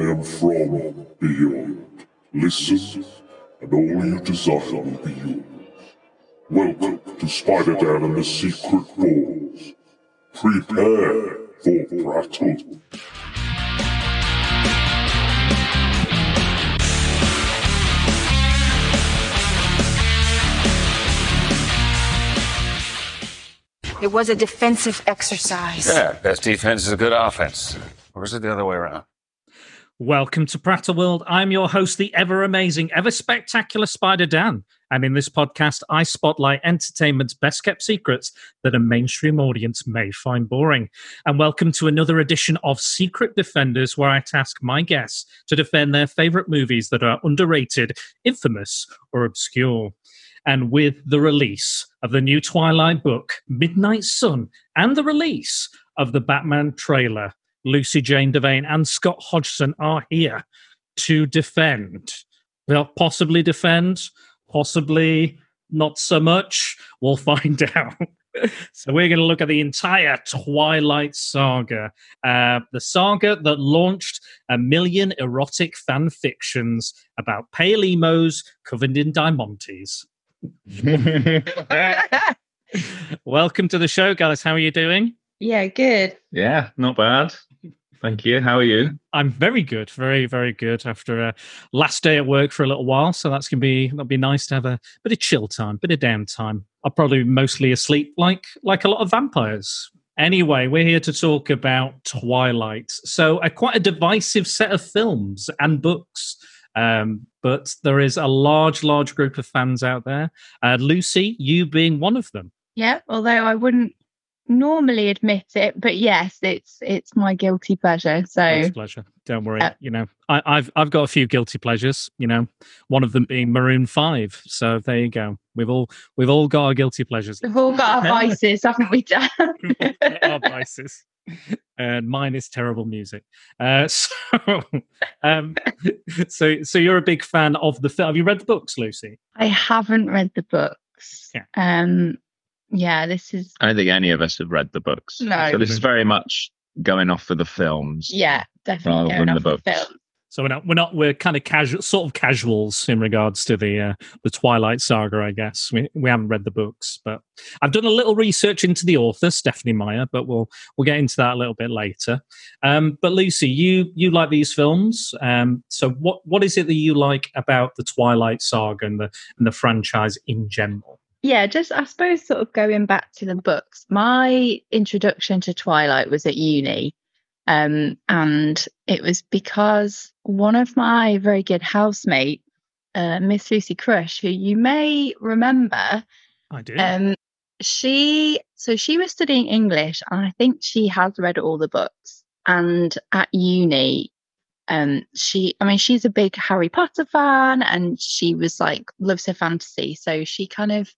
am from beyond. Listen, and all you desire will be yours. Welcome to Spider-Dan and the Secret Bores. Prepare for Prattle. It was a defensive exercise. Yeah, best defense is a good offense. Or is it the other way around? Welcome to Prattle World. I'm your host, the ever amazing, ever spectacular Spider Dan. And in this podcast, I spotlight entertainment's best kept secrets that a mainstream audience may find boring. And welcome to another edition of Secret Defenders, where I task my guests to defend their favorite movies that are underrated, infamous, or obscure. And with the release of the new Twilight book, Midnight Sun, and the release of the Batman trailer, Lucy Jane Devane and Scott Hodgson are here to defend. They'll possibly defend, possibly not so much. We'll find out. so we're going to look at the entire Twilight saga, uh, the saga that launched a million erotic fan fictions about pale emos covered in diamantes. Welcome to the show, guys. How are you doing? Yeah, good. Yeah, not bad. Thank you. How are you? I'm very good, very very good. After a last day at work for a little while, so that's gonna be that'll be nice to have a bit of chill time, bit of downtime. I'll probably be mostly asleep, like like a lot of vampires. Anyway, we're here to talk about Twilight. So, a quite a divisive set of films and books. Um, but there is a large, large group of fans out there. Uh, Lucy, you being one of them. Yeah, although I wouldn't normally admit it, but yes, it's it's my guilty pleasure. So It's a pleasure. Don't worry. you know, I, I've I've got a few guilty pleasures. You know, one of them being Maroon Five. So there you go. We've all we've all got our guilty pleasures. we've all got our vices, haven't we, Dan? our vices. And mine is terrible music. Uh, so, um, so, so you're a big fan of the film. Have you read the books, Lucy? I haven't read the books. Yeah. Um, yeah, this is I don't think any of us have read the books. No. So this is very much going off for the films. yeah, definitely Rather going than off the the books. film. So we're not we're not we're kind of casual, sort of casuals in regards to the uh, the Twilight Saga. I guess we we haven't read the books, but I've done a little research into the author Stephanie Meyer, but we'll we'll get into that a little bit later. Um, but Lucy, you you like these films. Um, so what what is it that you like about the Twilight Saga and the and the franchise in general? Yeah, just I suppose sort of going back to the books. My introduction to Twilight was at uni. Um, and it was because one of my very good housemate, uh, Miss Lucy Crush, who you may remember, I do. um, she so she was studying English, and I think she has read all the books. And at uni, um, she I mean she's a big Harry Potter fan, and she was like loves her fantasy. So she kind of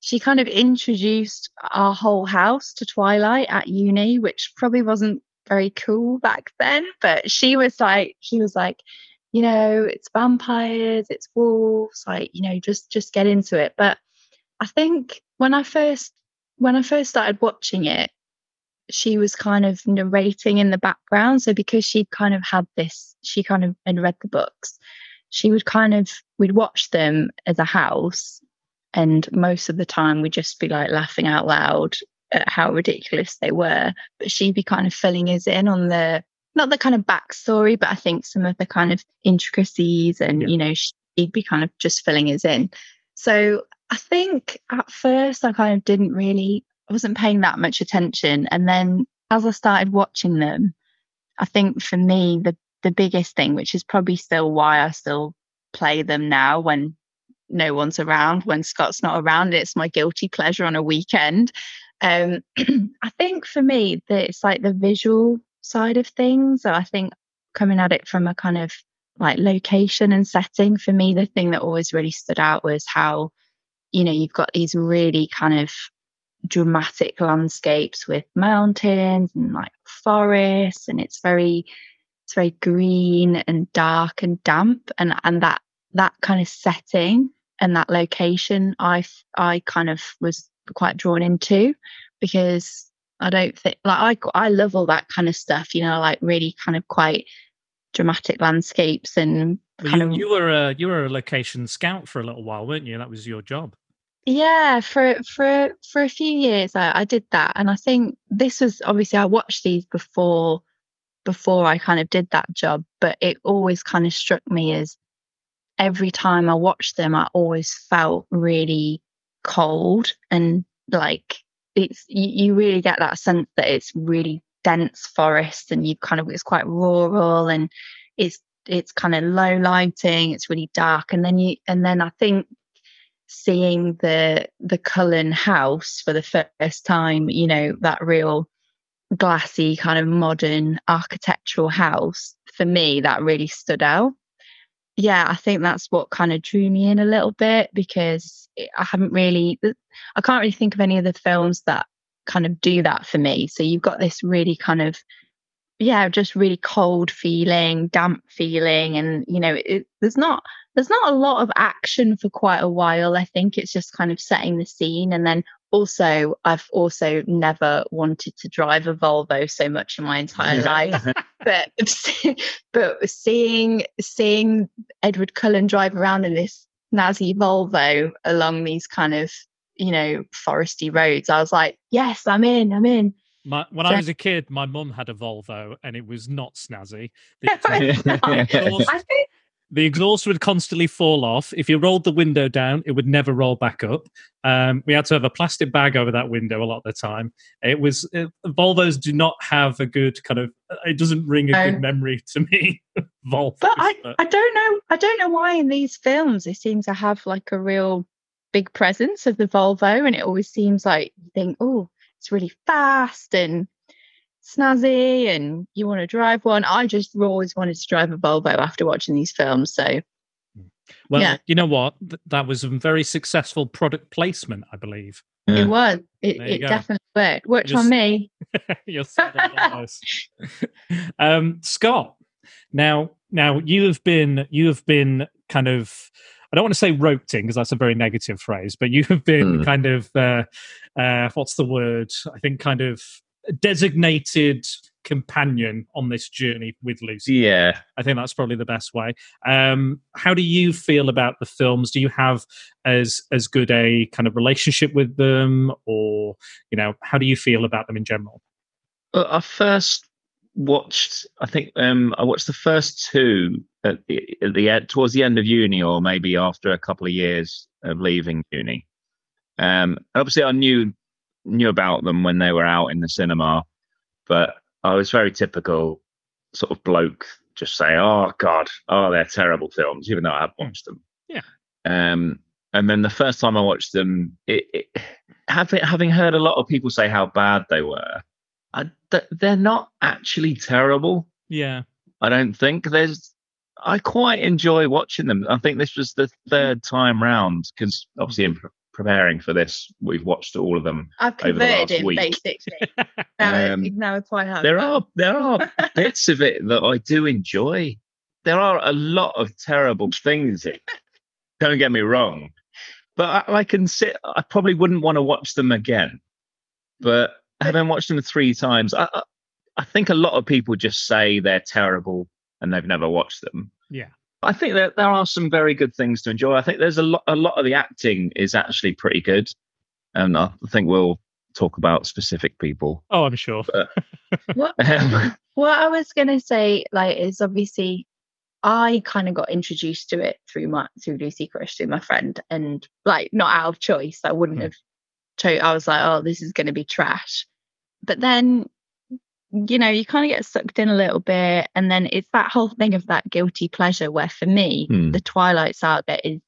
she kind of introduced our whole house to Twilight at uni, which probably wasn't very cool back then. But she was like, she was like, you know, it's vampires, it's wolves, like, you know, just just get into it. But I think when I first when I first started watching it, she was kind of narrating in the background. So because she'd kind of had this, she kind of had read the books, she would kind of we'd watch them as a house. And most of the time we'd just be like laughing out loud at how ridiculous they were. But she'd be kind of filling us in on the not the kind of backstory, but I think some of the kind of intricacies and Yeah. you know, she'd be kind of just filling us in. So I think at first I kind of didn't really I wasn't paying that much attention. And then as I started watching them, I think for me the the biggest thing, which is probably still why I still play them now when no one's around, when Scott's not around, it's my guilty pleasure on a weekend. Um, I think for me that it's like the visual side of things. So I think coming at it from a kind of like location and setting, for me, the thing that always really stood out was how, you know, you've got these really kind of dramatic landscapes with mountains and like forests and it's very it's very green and dark and damp and and that that kind of setting and that location I I kind of was quite drawn into because i don't think like i i love all that kind of stuff you know like really kind of quite dramatic landscapes and Well, kind you, of you were a you were a location scout for a little while, weren't you? That was your job. Yeah, for for for a few years I, I did that, and I think this was obviously I watched these before before I kind of did that job, but it always kind of struck me as every time I watched them, I always felt really cold and like it's you, you really get that sense that it's really dense forest and you kind of it's quite rural and it's it's kind of low lighting, it's really dark, and then you and then I think seeing the the Cullen house for the first time, you know, that real glassy kind of modern architectural house, for me, that really stood out. Yeah, I think that's what kind of drew me in a little bit because I haven't really, I can't really think of any of the films that kind of do that for me. So you've got this really kind of, yeah, just really cold feeling, damp feeling, and you know, it, there's not there's not a lot of action for quite a while. I think it's just kind of setting the scene. And then also, I've also never wanted to drive a Volvo so much in my entire life. But but seeing seeing Edward Cullen drive around in this snazzy Volvo along these kind of you know foresty roads, I was like, yes, I'm in, I'm in. My, when So- I was a kid, my mum had a Volvo, and it was not snazzy. The, I think the exhaust would constantly fall off. If you rolled the window down, it would never roll back up. Um, we had to have a plastic bag over that window a lot of the time. It was uh, Volvos do not have a good kind of. It doesn't ring a No. good memory to me. Volvo, but I, but- I don't know I don't know why in these films they seem to have like a real big presence of the Volvo and it always seems like you think oh it's really fast and snazzy and you want to drive one I just always wanted to drive a Volvo after watching these films so well, yeah. you know what? Th- that was a very successful product placement, I believe. it was it, it definitely worked worked Just- on me You're so nice. um, Scott. Now, now you have been you have been kind of I don't want to say roped in because that's a very negative phrase, but you have been Hmm. kind of uh, uh, what's the word? I think kind of designated companion on this journey with Lucy. Yeah. I think that's probably the best way. Um, how do you feel about the films? Do you have as as good a kind of relationship with them, or you know, how do you feel about them in general? Well, I first watched. I think um, I watched the first two at the, at the end, towards the end of uni, or maybe after a couple of years of leaving uni. Um, obviously, I knew knew about them when they were out in the cinema, but I was very typical sort of bloke, just say, "Oh God, oh they're terrible films," even though I have watched them. Yeah. Um, and then the first time I watched them, it, it having having heard a lot of people say how bad they were, I, th- they're not actually terrible. Yeah. I don't think there's. I quite enjoy watching them. I think this was the third time round because obviously in preparing for this, we've watched all of them. I've Over the converted last him week. basically now, Um, now it's quite hard There are there are bits of it that I do enjoy. There are a lot of terrible things. in. Don't get me wrong, but I, I can sit. I probably wouldn't want to watch them again. But having watched them three times, I, I, I think a lot of people just say they're terrible and they've never watched them. Yeah. I think that there are some very good things to enjoy. I think there's a lot. A lot of the acting is actually pretty good, and I think we'll talk about specific people. Oh, I'm sure. what Um, What I was gonna say, like, is obviously I kind of got introduced to it through my through Lucy Crush, through my friend, and like not out of choice. I wouldn't Hmm. have. Cho- I was like, oh, this is gonna be trash. But then, you know, you kind of get sucked in a little bit, and then it's that whole thing of that guilty pleasure. Where for me, Hmm. the Twilight Saga is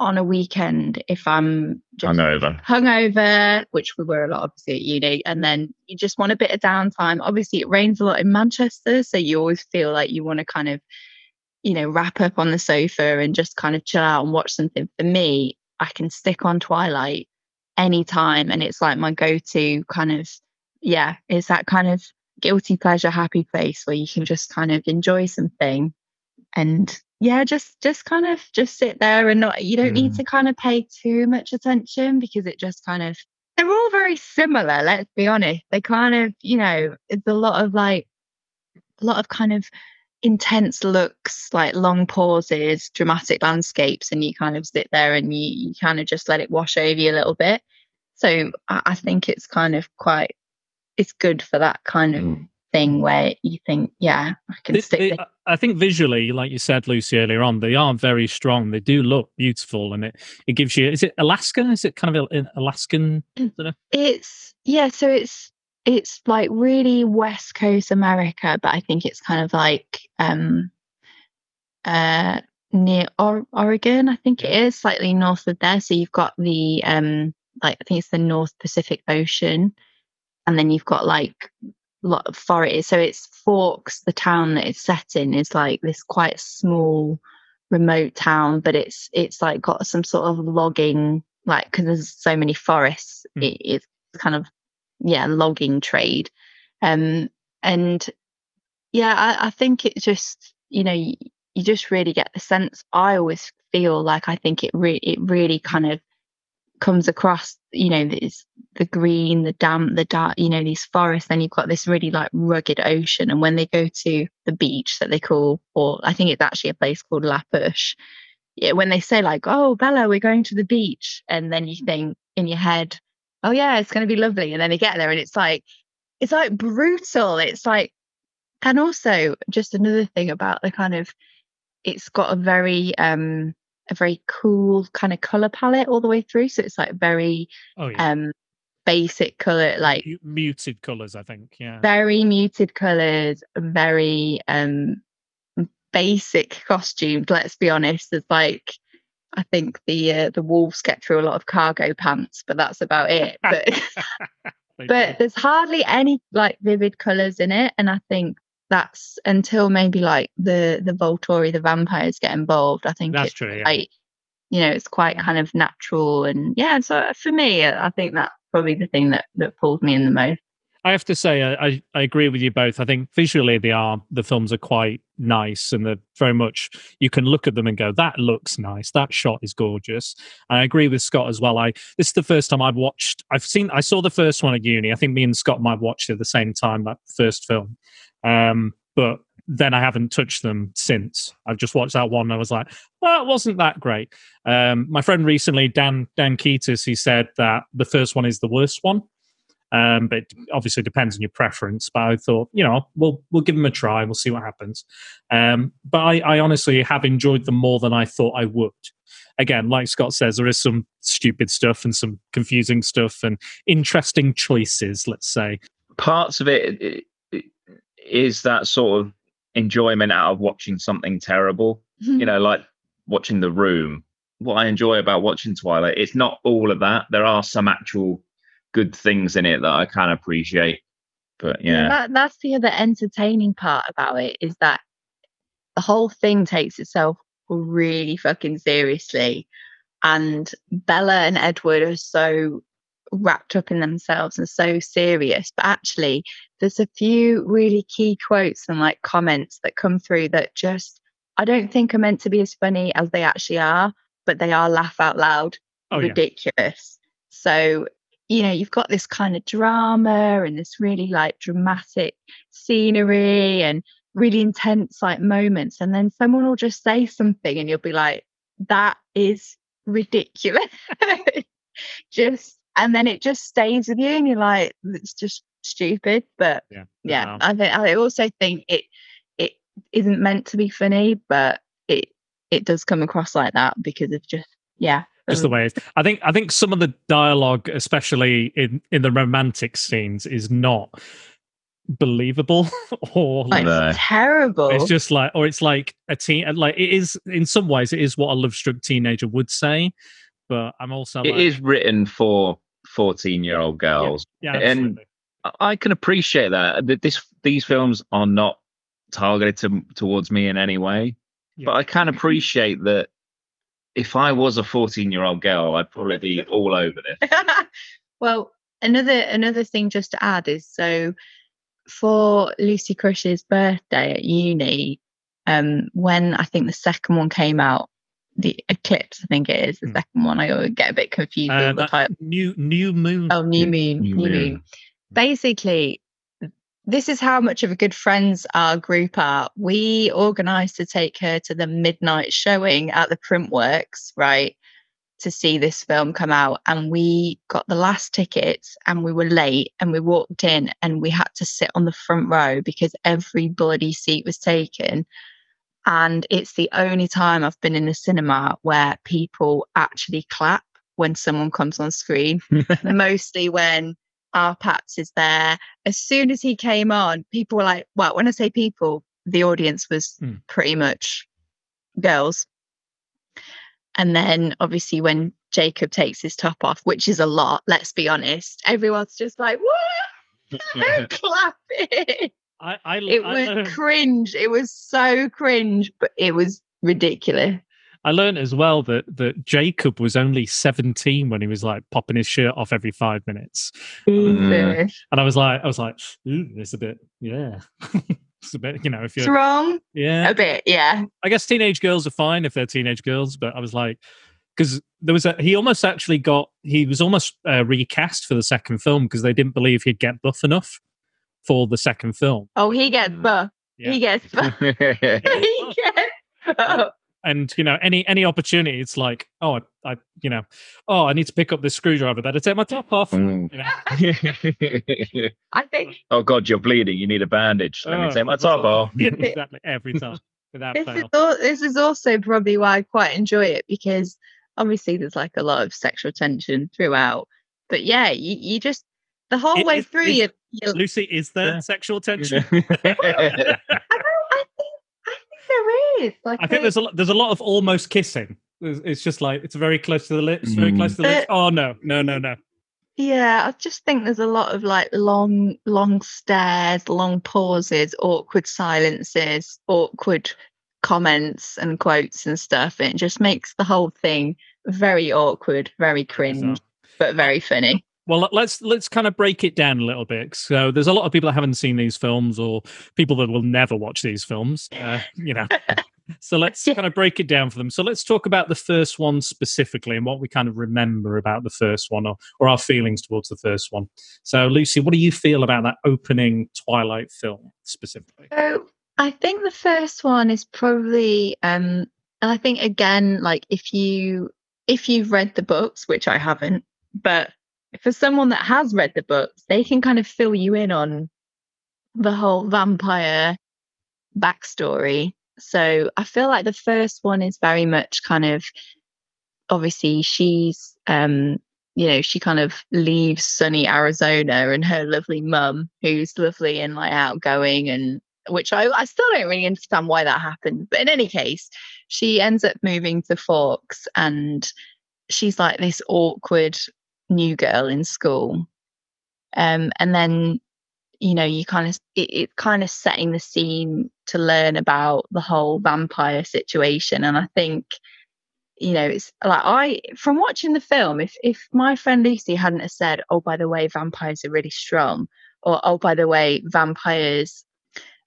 on a weekend if I'm just hungover. hungover, which we were a lot obviously at uni, and then you just want a bit of downtime. Obviously, it rains a lot in Manchester, so you always feel like you want to kind of, you know, wrap up on the sofa and just kind of chill out and watch something. For me, I can stick on Twilight anytime, and it's like my go-to kind of, yeah, it's that kind of guilty pleasure, happy place where you can just kind of enjoy something and yeah just just kind of just sit there and not you don't need Mm. to kind of pay too much attention because it just kind of they're all very similar let's be honest they kind of you know it's a lot of like a lot of kind of intense looks, like long pauses, dramatic landscapes, and you kind of sit there and you, you kind of just let it wash over you a little bit. So I, I think it's kind of quite it's good for that kind of Mm. thing where you think, yeah, I can They- stick they- this. I think visually, like you said, Lucy, earlier on, they are very strong. They do look beautiful, and it, it gives you. Is it Alaska? Is it kind of an Alaskan? It's yeah, so it's it's like really West Coast America, but I think it's kind of like um uh near or- Oregon, I think it is, slightly north of there. So you've got the um like I think it's the North Pacific Ocean, and then you've got like a lot of forest. So it's Forks, the town that it's set in, is like this quite small, remote town, but it's it's like got some sort of logging, like because there's so many forests. Mm. It, it's kind of yeah, logging trade, um, and yeah, I, I think it just you know you, you just really get the sense. I always feel like I think it really it really kind of comes across you know this the green the damp the dark you know these forests then you've got this really like rugged ocean. And when they go to the beach that they call or i think it's actually a place called la push yeah, when they say like oh bella we're going to the beach and then you think in your head oh yeah it's going to be lovely and then they get there and it's like it's like brutal. It's like and also just another thing about the kind of it's got a very um a very cool kind of color palette all the way through so it's like very Oh yeah, um basic color like Mu- muted colors. I think. Yeah. very muted colors very um basic costumes let's be honest there's like i think the uh, the wolves get through a lot of cargo pants but that's about it but but there's hardly any like vivid colors in it and i think that's until maybe like the the volturi the vampires get involved i think that's it's true. Yeah. like you know it's quite kind of natural and yeah so uh, for me uh, i think that's probably the thing that that pulled me in the most I have to say, I, I, I agree with you both. I think visually they are the films are quite nice, and they're very much you can look at them and go, "That looks nice. That shot is gorgeous." And I agree with Scott as well. I this is the first time I've watched. I've seen. I saw the first one at uni. I think me and Scott might have watched it at the same time. That first film, um, but then I haven't touched them since. I've just watched that one. and I was like, well, it wasn't that great. Um, my friend recently, Dan Dan Keatis, he said that the first one is the worst one. Um, but obviously depends on your preference. But I thought, you know, we'll we'll give them a try we'll see what happens. Um, but I, I honestly have enjoyed them more than I thought I would. Again, like Scott says, there is some stupid stuff and some confusing stuff and interesting choices. Let's say. parts of it is that sort of enjoyment out of watching something terrible. Mm-hmm. You know, like watching The Room. What I enjoy about watching Twilight, it's not all of that. There are some actual good things in it that I can appreciate. But yeah, that, that's the other entertaining part about it is that the whole thing takes itself really fucking seriously and bella and edward are so wrapped up in themselves and so serious but actually there's a few really key quotes and like comments that come through that just i don't think are meant to be as funny as they actually are but they are laugh out loud Oh yeah. ridiculous. So, you know, you've got this kind of drama and this really like dramatic scenery and really intense like moments. And then someone will just say something and you'll be like, that is ridiculous. just, and then it just stays with you and you're like, it's just stupid. But Yeah. yeah, Wow. I, think, I also think it, it isn't meant to be funny, but it, it does come across like that because of just, yeah. just the way it is. I think I think some of the dialogue, especially in in the romantic scenes, is not believable or like, It's No. terrible. it's just like or it's like a teen like it is in some ways it is what a love struck teenager would say but i'm also it like, is written for 14 year old girls. yeah and- I- I can appreciate that. That This these films are not targeted to, towards me in any way, Yeah. but I can appreciate that. If I was a 14 year old girl, I'd probably be all over this. well, another another thing just to add is so for Lucy Crush's birthday at uni, um, when I think the second one came out, the Eclipse, I think it is the Hmm. second one. I always get a bit confused Uh, all the that time. new new moon Oh, New New- Moon, New New Moon. Moon. Basically, this is how much of a good friends our group are. We organized to take her to the midnight showing at the Printworks, right? To see this film come out. And we got the last tickets and we were late and we walked in and we had to sit on the front row because every bloody seat was taken. And it's the only time I've been in a cinema where people actually clap when someone comes on screen, mostly when our Pats is there. As soon as he came on, people were like, well, when I say people, the audience was Hmm. pretty much girls. And then obviously when Jacob takes his top off, which is a lot, let's be honest, everyone's just like, what? Clapping. I, I, It I was learned- cringe. It was so cringe, but it was ridiculous. I learned as well that that Jacob was only 17 when he was like popping his shirt off every five minutes. Mm. And I was like, I was like, ooh, it's a bit, yeah. it's a bit, you know, if you're, wrong. yeah. A bit, yeah. I guess teenage girls are fine if they're teenage girls, but I was like, because there was a, he almost actually got, he was almost uh, recast for the second film because they didn't believe he'd get buff enough for the second film. Oh, he gets buff. Yeah. He gets buff. he gets buff. and you know any any opportunity it's like oh I, I you know oh i need to pick up this screwdriver better take my top off Mm. you know? I think oh God, you're bleeding. You need a bandage. Let me Oh, take my top off. Yeah, exactly every time without this is, fail al- this is also probably why I quite enjoy it because obviously there's like a lot of sexual tension throughout. But yeah, you, you just the whole It way is- through it- you, you lucy is there Yeah. sexual tension I, I think I think there is. Like i think there's a lot there's a lot of almost kissing it's it's just like it's very close to the lips very Mm. close to the lips Uh, oh no no no no Yeah, I just think there's a lot of like long, long stares, long pauses, awkward silences, awkward comments and quotes and stuff. It just makes the whole thing very awkward, very cringe, but very funny. Well, let's let's kind of break it down a little bit. So, there's a lot of people that haven't seen these films, or people that will never watch these films. Uh, you know, so let's Yeah. kind of break it down for them. So, let's talk about the first one specifically and what we kind of remember about the first one, or or our feelings towards the first one. So, Lucy, what do you feel about that opening Twilight film specifically? So I think the first one is probably um and I think again, like if you if you've read the books, which I haven't, but for someone that has read the books, they can kind of fill you in on the whole vampire backstory. So I feel like the first one is very much kind of obviously she's um you know she kind of leaves sunny arizona and her lovely mum who's lovely and like outgoing and which I, I still don't really understand why that happened but in any case she ends up moving to forks and she's like this awkward new girl in school. Um and then you know you kind of it, it kind of setting the scene to learn about the whole vampire situation. And i think you know it's like i from watching the film if if my friend lucy hadn't have said oh by the way vampires are really strong or oh by the way vampires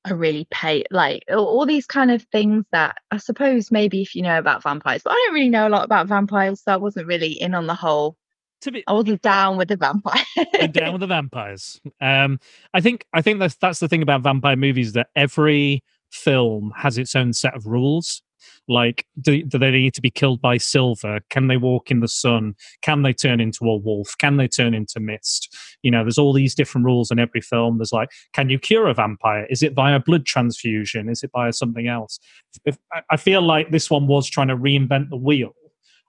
are really pay like all, all these kind of things that i suppose maybe if you know about vampires but i don't really know a lot about vampires so i wasn't really in on the whole To be i wasn't down with the vampire down with the vampires. Um, I think I think that's that's the thing about vampire movies that every film has its own set of rules. Like, do, do they need to be killed by silver? Can they walk in the sun? Can they turn into a wolf? Can they turn into mist? You know, there's all these different rules in every film. There's like, can you cure a vampire? Is it via blood transfusion? Is it via something else? If, I feel like this one was trying to reinvent the wheel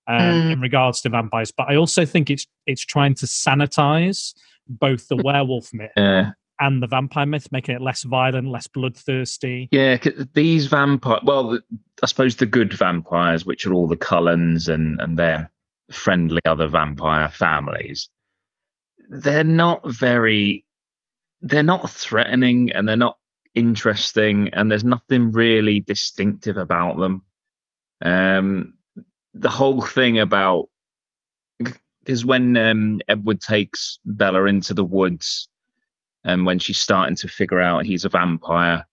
um, Mm. in regards to vampires, but I also think it's it's trying to sanitize both the werewolf myth Yeah, and the vampire myth, making it less violent, less bloodthirsty. yeah. These vampire, well, the- I suppose the good vampires, which are all the Cullens and and their friendly other vampire families, they're not very, they're not threatening and they're not interesting, and there's nothing really distinctive about them. Um, the whole thing about is when um, Edward takes Bella into the woods, and when she's starting to figure out he's a vampire,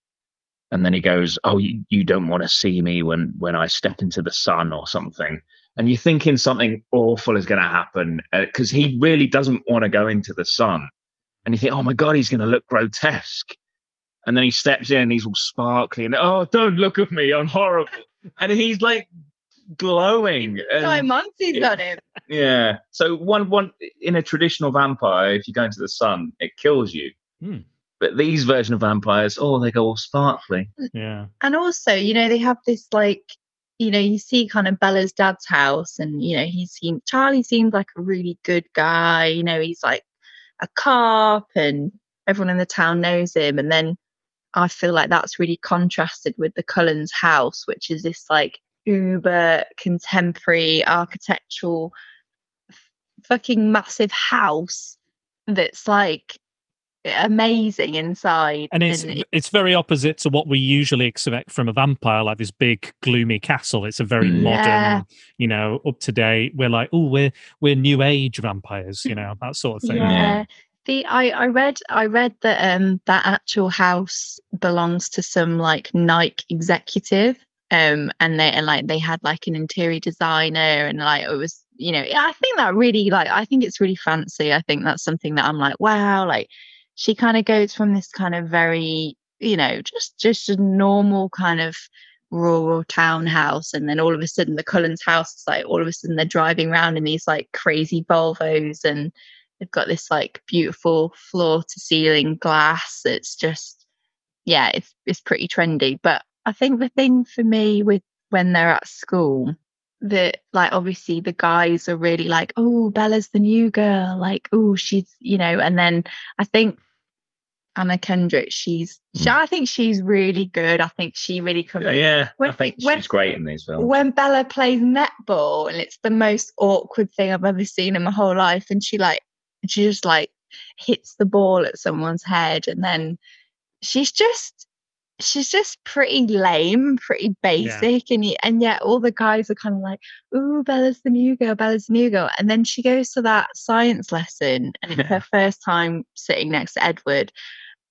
and then he goes, "Oh, you, you don't want to see me when when I step into the sun or something," and you're thinking something awful is going to happen because he really doesn't want to go into the sun, and you think, "Oh my god, he's going to look grotesque," and then he steps in and he's all sparkly and oh, don't look at me, I'm horrible, and he's like glowing. And, Diamante's on him. yeah. So one one in a traditional vampire, if you go into the sun, it kills you. Hmm. But these version of vampires, oh, they go all sparkly. Yeah. And also, you know, they have this like, you know, you see kind of Bella's dad's house, and you know, he seemed Charlie seems like a really good guy. You know, he's like a cop, and everyone in the town knows him. And then I feel like that's really contrasted with the Cullens house, which is this like uber contemporary architectural f- fucking massive house that's like amazing inside And it's it- it's very opposite to what we usually expect from a vampire, like this big gloomy castle. It's a very Mm. modern, you know, up to date. We're like, oh, we're we're new age vampires, you know, that sort of thing. Yeah. The I, I read I read that um that actual house belongs to some like Nike executive. Um and they and like they had like an interior designer and like it was you know I think that really like I think it's really fancy. I think that's something that I'm like, wow, like she kind of goes from this kind of very, you know, just just a normal kind of rural townhouse and then all of a sudden the Cullens house is like all of a sudden they're driving around in these like crazy Volvos and they've got this like beautiful floor to ceiling glass it's just yeah it's it's pretty trendy but i think the thing for me with when they're at school that like obviously the guys are really like oh bella's the new girl like oh she's you know and then i think anna kendrick she's hmm. she, i think she's really good i think she really comes Yeah, yeah. I When- think when- she's great in these films. when Bella plays netball and it's the most awkward thing I've ever seen in my whole life and she like she just like hits the ball at someone's head and then she's just she's just pretty lame pretty basic and y- and yet all the guys are kind of like ooh Bella's the new girl Bella's the new girl and then she goes to that science lesson and it's her first time sitting next to Edward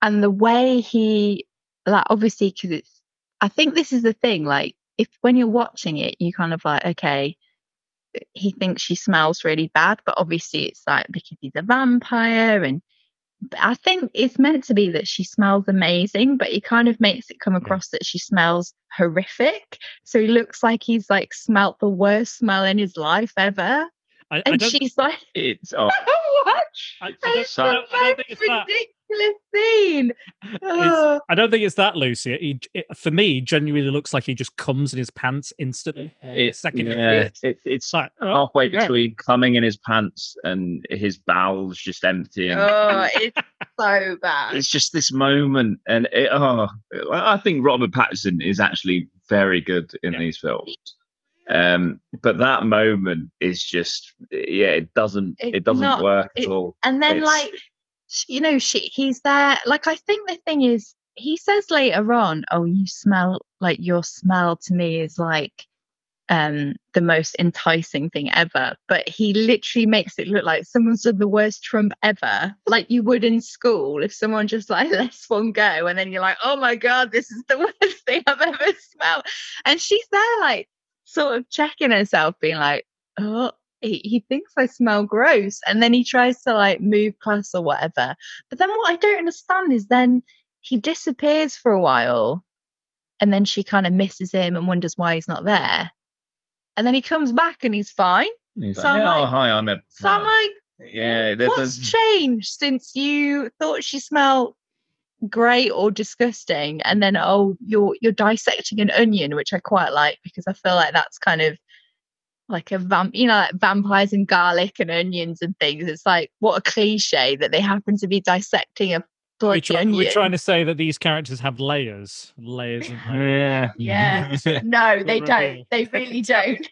and the way he like obviously because it's I think this is the thing like if when you're watching it, you kind of like, okay, he thinks she smells really bad, but obviously it's like because he's a vampire, and I think it's meant to be that she smells amazing, but he kind of makes it come across that she smells horrific. So he looks like he's like smelt the worst smell in his life ever, I, I and don't, she's like, It's oh, what? I, I don't, I don't- I don't think it's that. Ridiculous scene. Oh. I don't think it's that, Lucy. He, it, for me, he genuinely looks like he just comes in his pants instantly. it's second. yeah, It's, it, it's it's like oh, halfway yeah. between coming in his pants and his bowels just emptying. Oh, it's so bad. It's just this moment, and it, oh, I think Robert Pattinson is actually very good in Yeah. these films. Um, but that moment is just, yeah, it doesn't, It's it doesn't not- work at all. and then It's- like sh- you know she he's there like i think the thing is he says later on oh you smell like your smell to me is like um the most enticing thing ever. But he literally makes it look like someone's done the worst trump ever like you would in school if someone just like lets one go and then you're like oh my god this is the worst thing i've ever smelled. And she's there like sort of checking herself being like oh he, he thinks I smell gross and then he tries to like move class or whatever. But then what I don't understand is then he disappears for a while and then she kind of misses him and wonders why he's not there. And then he comes back and he's fine. He's so like, I'm "Yeah, oh, like- hi, I'm a. So I'm like, yeah, what's there's- changed since you thought she smelled great or disgusting and then oh you're you're dissecting an onion which i quite like because i feel like that's kind of like a vamp you know like vampires and garlic and onions and things it's like what a cliche that they happen to be dissecting a we're try- onion. We're trying to say that these characters have layers, layers, and layers. yeah. Yeah. no they don't they really don't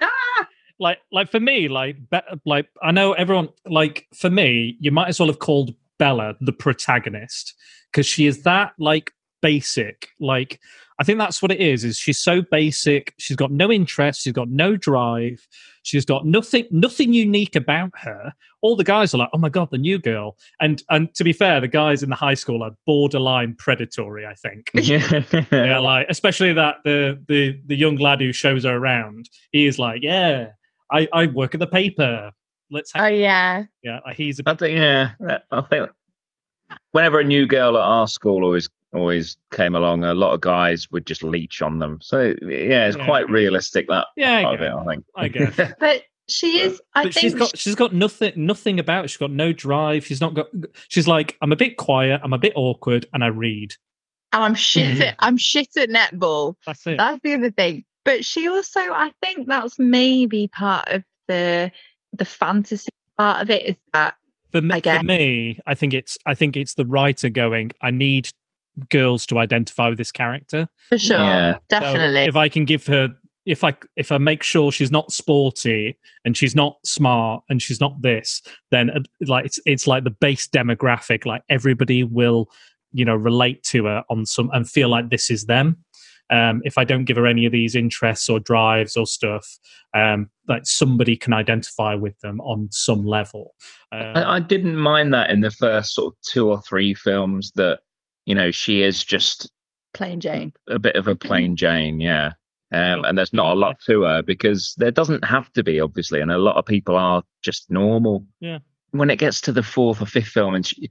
like like for me like be, like i know everyone like for me you might as well have called bella the protagonist because she is that like basic like i think that's what it is is she's so basic. She's got no interest. She's got no drive. She's got nothing nothing unique about her. All the guys are like oh my god the new girl. And and to be fair the guys in the high school are borderline predatory i think. Yeah, yeah. like especially that the the the young lad who shows her around, he is like, yeah, I I work at the paper. Let's Have- oh yeah. Yeah. He's a I think, yeah, I think whenever a new girl at our school always always came along, a lot of guys would just leech on them. So yeah, it's Yeah. quite realistic that Yeah, I part of it. I think. I guess. But she is. I but think she's got she's got nothing nothing about. her. She's got no drive. She's not got. She's like I'm a bit quiet. I'm a bit awkward, and I read. and I'm shit at I'm shit at netball. That's it. That's the other thing. But she also, I think that's maybe part of the the fantasy part of it is that For me, I for me, I think it's I think it's the writer going. I need girls to identify with this character. for sure, Yeah. So definitely. if I can give her, if I if I make sure she's not sporty and she's not smart and she's not this, then uh, like it's it's like the base demographic. Like everybody will, you know, relate to her on some and feel like this is them. Um, if I don't give her any of these interests or drives or stuff, um, like somebody can identify with them on some level. Um, I, I didn't mind that in the first sort of two or three films that you know she is just Plain Jane. a bit of a plain Jane, yeah. Um, and there's not a lot to her because there doesn't have to be, obviously, and a lot of people are just normal. Yeah. When it gets to the fourth or fifth film, and she,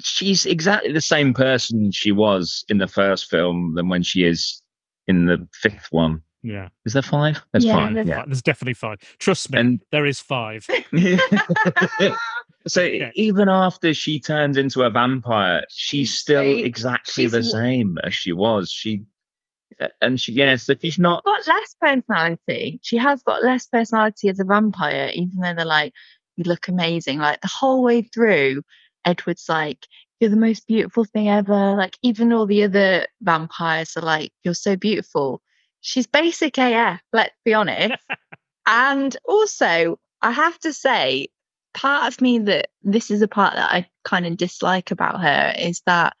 she's exactly the same person she was in the first film than when she is in the fifth one. yeah, Is there five? There's Yeah, five. there's Yeah. there's definitely five. Trust me, And there is five. so Yeah. even after she turns into a vampire, she's still exactly She's the same as she was. She and she yes, if she's not got less personality. She has got less personality as a vampire, even though they're like, you look amazing. Like the whole way through, Edward's like, you're the most beautiful thing ever. Like even all the other vampires are like, you're so beautiful. She's basic AF, let's be honest. and also, I have to say, part of me that this is a part that I kind of dislike about her is that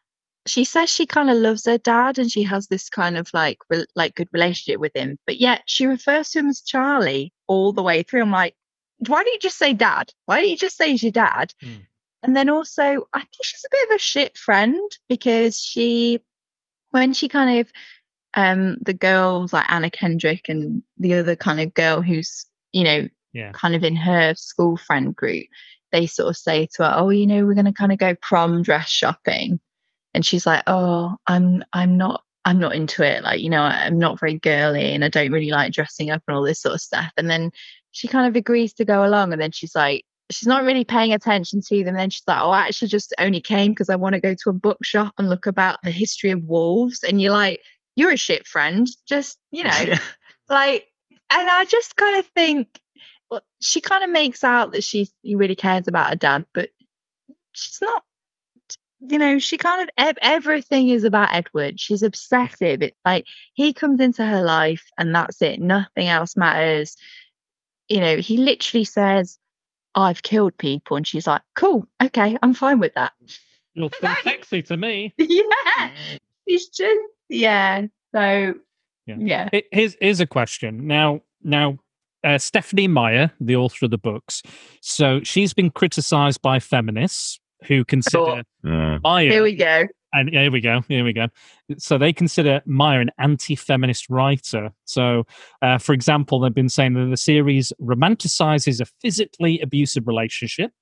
she says she kind of loves her dad and she has this kind of like re- like good relationship with him but yet she refers to him as charlie all the way through. I'm like why don't you just say dad? Why don't you just say he's your dad? Hmm. and then also i think she's a bit of a shit friend because she when she kind of um the girls like anna kendrick and the other kind of girl who's you know Yeah. kind of in her school friend group they sort of say to her oh you know we're going to kind of go prom dress shopping. And she's like oh i'm i'm not i'm not into it. Like you know i'm not very girly and i don't really like dressing up and all this sort of stuff. And then she kind of agrees to go along and then she's like she's not really paying attention to them. And then she's like oh i actually just only came because i want to go to a bookshop and look about the history of wolves. And you're like you're a shit friend. Just you know like and i just kind of think well, she kind of makes out that she really cares about her dad but she's not you know she kind of everything is about edward she's obsessive it's like he comes into her life and that's it nothing else matters you know he literally says i've killed people and she's like cool okay i'm fine with that You're still sexy to me. yeah it's just yeah so Yeah. yeah Here- Here's here's a question. Now now uh, Stephanie Meyer, the author of the books, so she's been criticised by feminists who consider Mm. Meyer here we go and here we go, here we go. So they consider Meyer an anti-feminist writer. So, uh, for example, they've been saying that the series romanticizes a physically abusive relationship,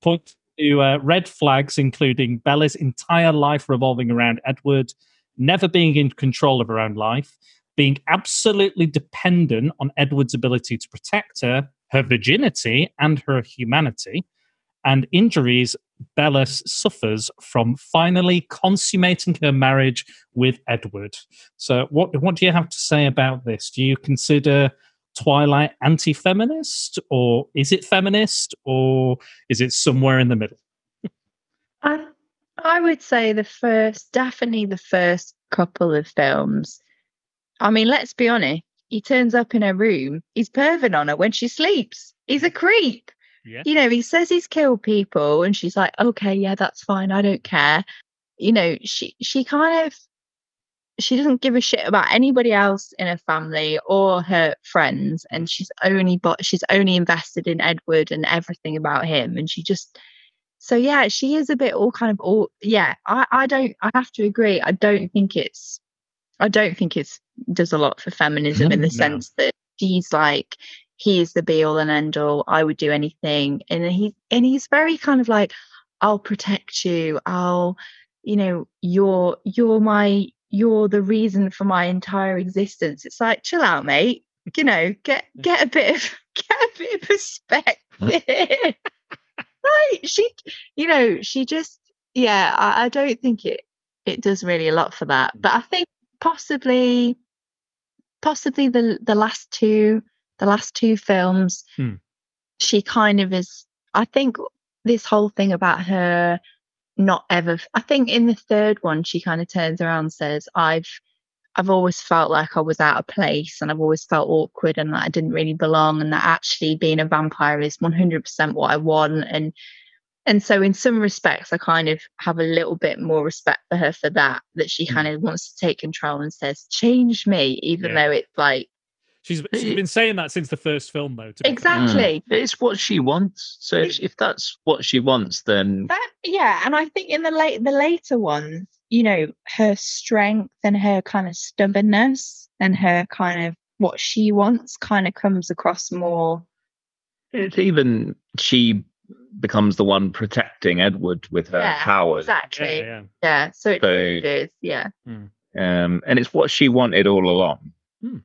point to uh, red flags including Bella's entire life revolving around Edward, never being in control of her own life, being absolutely dependent on Edward's ability to protect her, her virginity, and her humanity, and injuries Bella suffers from finally consummating her marriage with Edward. So, what what do you have to say about this? Do you consider Twilight anti-feminist, or is it feminist, or is it somewhere in the middle? I I would say the first, definitely the first couple of films. I mean, let's be honest. He turns up in her room. He's perving on her when she sleeps. He's a creep. Yeah. You know, he says he's killed people, and she's like, "Okay, yeah, that's fine. I don't care." You know, she she kind of she doesn't give a shit about anybody else in her family or her friends, and mm. she's only but she's only invested in Edward and everything about him, and she just so yeah she is a bit all kind of all yeah i i don't i have to agree i don't think it's i don't think it's does a lot for feminism in the No. sense that she's like he is the be all and end all i would do anything and he and he's very kind of like I'll protect you. I'll, you know, you're you're my you're the reason for my entire existence. It's like, chill out, mate. You know, get get a bit of get a bit of respect. right. She you know, she just yeah, I, I don't think it it does really a lot for that. Mm. But I think possibly possibly the the last two the last two films Hmm. she kind of is i think this whole thing about her not ever i think in the third one she kind of turns around and says i've i've always felt like i was out of place and i've always felt awkward and that i didn't really belong and that actually being a vampire is 100% what i want and and so in some respects i kind of have a little bit more respect for her for that that she Hmm. kind of wants to take control and says change me even Yeah. though it's like She's, she's been saying that since the first film, though. to be fair. exactly It's what she wants. So if, if that's what she wants, then That, yeah, and I think in the late the later ones, you know, her strength and her kind of stubbornness and her kind of what she wants kind of comes across more. it's even she becomes the one protecting Edward with her Yeah, powers. Exactly. Yeah, Yeah. yeah. so it So- is. Yeah. um, and it's what she wanted all along. Hmm.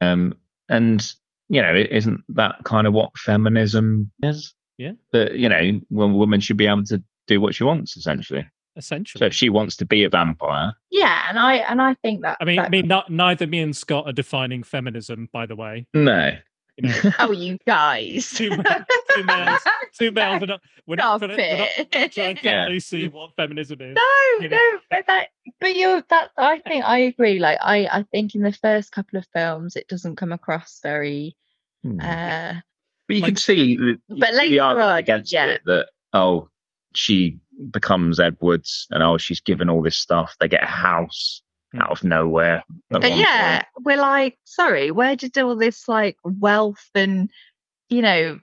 Um, and you know, is isn't that kind of what feminism is? Yeah. that you know, when a woman should be able to do what she wants, essentially. Essentially. So if she wants to be a vampire, Yeah, and I and I think that. I mean, that- I mean, not, neither me and Scott are defining feminism, by the way. no, You know, oh, you guys. Two two males- two males are not. We're not, Stop we're not, we're not trying to Yeah. tell Lucy what feminism is. No, you know. no, but that, but you that I think I agree. Like I, I think in the first couple of films, it doesn't come across very. Hmm. uh but you like- can see the, But later the on, against yeah. it that oh, she becomes Edwards, and oh, she's given all this stuff. They get a house Hmm. out of nowhere. at Uh, yeah, point. we're like, sorry, where did all this like wealth and you know,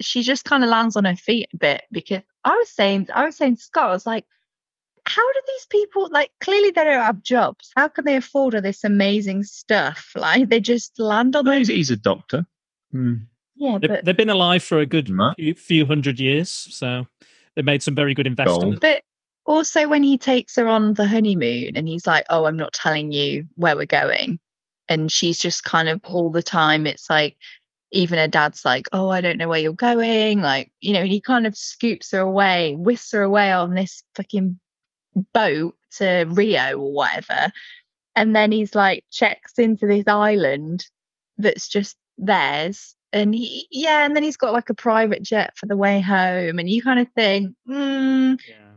she just kind of lands on her feet a bit because I was saying, I was saying, to Scott, I was like, how do these people like clearly they don't have jobs? How can they afford all this amazing stuff? Like they just land on Well, their he's, he's a doctor. Hmm. yeah, They've, but they've been alive for a good Huh? few, few hundred years, so they made some very good investments. But also when he takes her on the honeymoon and he's like, "Oh, I'm not telling you where we're going," and she's just kind of all the time. It's like even her dad's like, "Oh, I don't know where you're going," like you know. And he kind of scoops her away, whisks her away on this fucking boat to Rio or whatever, and then he's like checks into this island that's just theirs. And he, yeah, and then he's got like a private jet for the way home, and you kind of think, hmm, Yeah.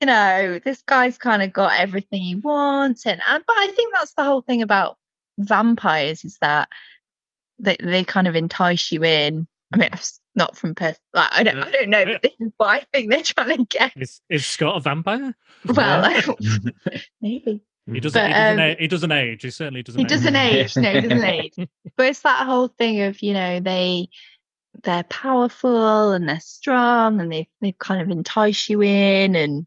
you know, this guy's kind of got everything he wants, and, and but I think that's the whole thing about vampires is that they they kind of entice you in. I mean, it's not from pers- like I don't I don't know, but this is what I think they're trying to get. Is, is Scott a vampire? Well, maybe He doesn't. But, he, doesn't um, he doesn't age. He certainly doesn't. he age. doesn't age. No, he doesn't age. But it's that whole thing of you know they they're powerful and they're strong and they they kind of entice you in, and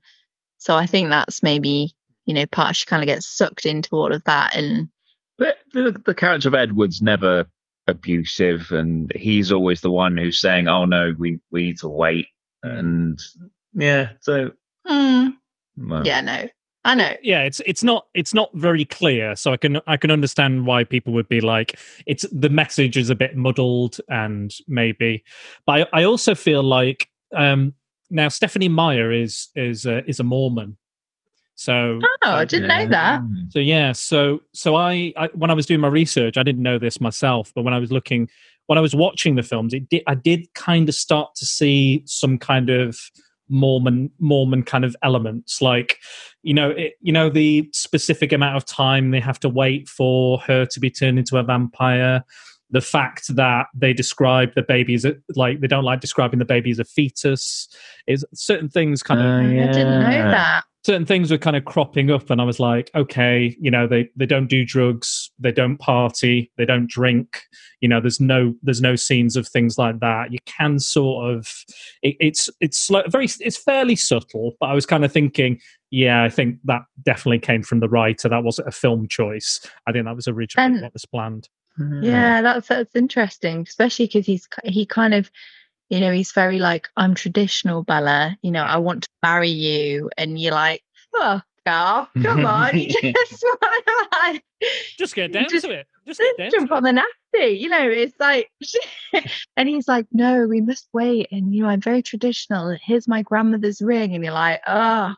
so I think that's maybe you know part she kind of gets sucked into all of that and But the, the character of Edward's never abusive, and he's always the one who's saying, "Oh no, we we need to wait." And yeah, so Hmm, well, yeah, no, I know. yeah it's it's not it's not very clear so i can i can understand why people would be like it's the message is a bit muddled and maybe but i, I also feel like um now Stephenie Meyer is is a, is a mormon so Oh, I didn't know that. so yeah so so I, I when i was doing my research i didn't know this myself but when i was looking when i was watching the films it did i did kind of start to see some kind of mormon mormon kind of elements like you know it, you know the specific amount of time they have to wait for her to be turned into a vampire the fact that they describe the baby as a, like they don't like describing the baby as a fetus is certain things kind of Uh, I didn't know that. Certain things were kind of cropping up and i was like okay you know they they don't do drugs they don't party they don't drink you know there's no there's no scenes of things like that. You can sort of it, it's it's slow, very it's fairly subtle but i was kind of thinking yeah i think that definitely came from the writer. That wasn't a film choice. I think that was originally And- what was planned. Mm-hmm. Yeah, that's that's interesting, especially because he's he kind of You know, he's very like, I'm traditional, Bella. You know, I want to marry you. And you're like, oh, God, come on. You just like, Just get down Just- to it. Just get down just jump to it. on the nasty. You know, it's like, and he's like, no, we must wait. And, you know, I'm very traditional. Here's my grandmother's ring. And you're like, oh,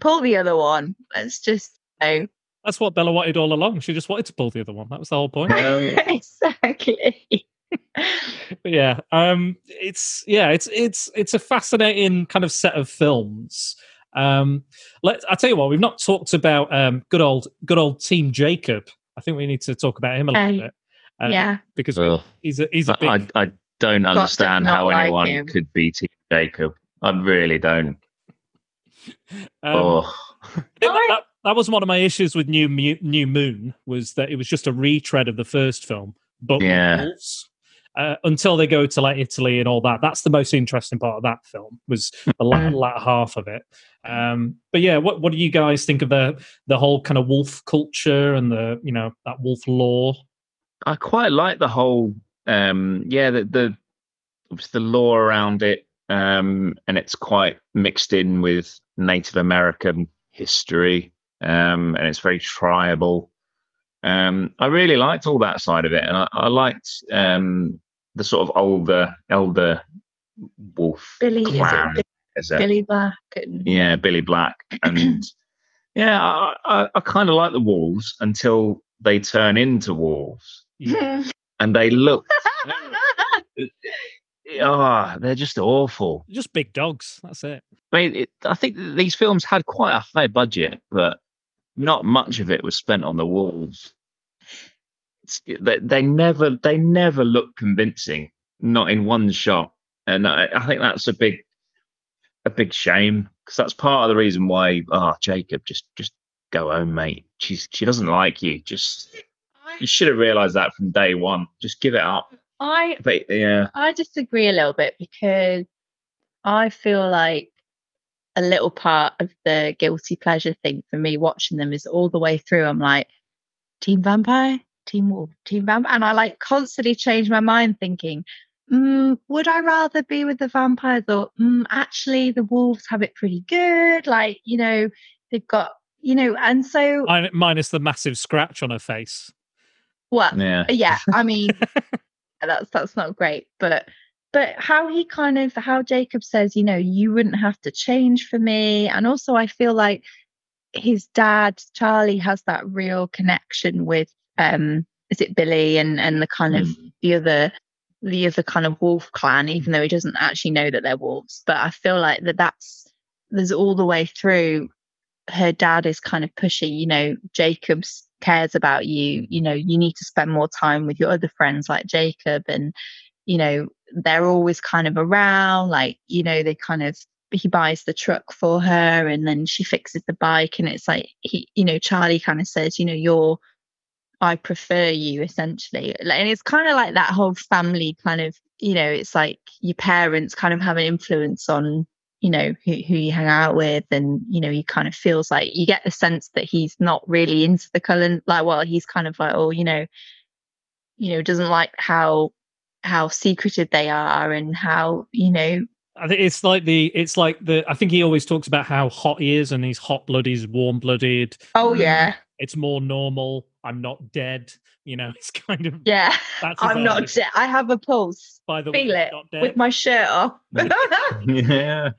pull the other one. Let's just, you know, That's what Bella wanted all along. She just wanted to pull the other one. That was the whole point. Exactly. But yeah, um, it's yeah, it's it's it's a fascinating kind of set of films. Um, let I tell you what, we've not talked about um, good old good old Team Jacob. I think we need to talk about him a little Um, bit uh, yeah. because Ugh. he's a he's a big. I, I don't understand how like anyone him. could be Team Jacob. I really don't. um, oh, that, that, that was one of my issues with New New Moon was that it was just a retread of the first film, but Yeah. wolves. Uh, until they go to like Italy and all that. That's the most interesting part of that film was the latter, latter half of it. Um, but yeah, what what do you guys think of the the whole kind of wolf culture and the you know that wolf law? I quite like the whole, um, yeah, the the the law around it, um, and it's quite mixed in with Native American history, um, and it's very tribal. Um, I really liked all that side of it, and I, I liked um, the sort of older, elder wolf Billy, is it clan. Bi- as Billy Black and yeah, Billy Black, and yeah, I, I, I kind of like the wolves until they turn into wolves, and they look, ah, they're just awful. Just big dogs. That's it. I mean, it, I think these films had quite a high budget, but not much of it was spent on the walls. They, they never, they never look convincing, not in one shot, and I, I think that's a big, a big shame because that's part of the reason why. Ah, Jacob, just, just go home, mate. She's, she doesn't like you. Just, you should have realised that from day one. Just give it up. I But yeah, I disagree a little bit because I feel like a little part of the guilty pleasure thing for me watching them is all the way through. I'm like, Team Vampire, Team Wolf, Team Vampire. And I like constantly change my mind thinking, mm, would I rather be with the vampires or mm, actually the wolves have it pretty good? Like, you know, they've got, you know, and so Min- Minus the massive scratch on her face. what? yeah. yeah i mean that's that's not great but but how he kind of how jacob says you know you wouldn't have to change for me. And also i feel like his dad charlie has that real connection with um is it billy and and the kind of the other the other kind of wolf clan even though he doesn't actually know that they're wolves. But i feel like that that's there's all the way through her dad is kind of pushing you know jacob's cares about you. You know you need to spend more time with your other friends like jacob and you know they're always kind of around like you know they kind of he buys the truck for her and then she fixes the bike and it's like he you know charlie kind of says you know you're i prefer you essentially. And it's kind of like that whole family kind of you know it's like your parents kind of have an influence on you know who, who you hang out with and you know he kind of feels like you get the sense that he's not really into the color like well he's kind of like oh you know you know doesn't like how how secretive they are and how you know I think it's like the it's like the I think he always talks about how hot he is and he's hot blooded, he's warm blooded. oh um, yeah It's more normal. I'm not dead. You know, it's kind of yeah that's i'm not it. dead i have a pulse by the way. feel it with my shirt off yeah.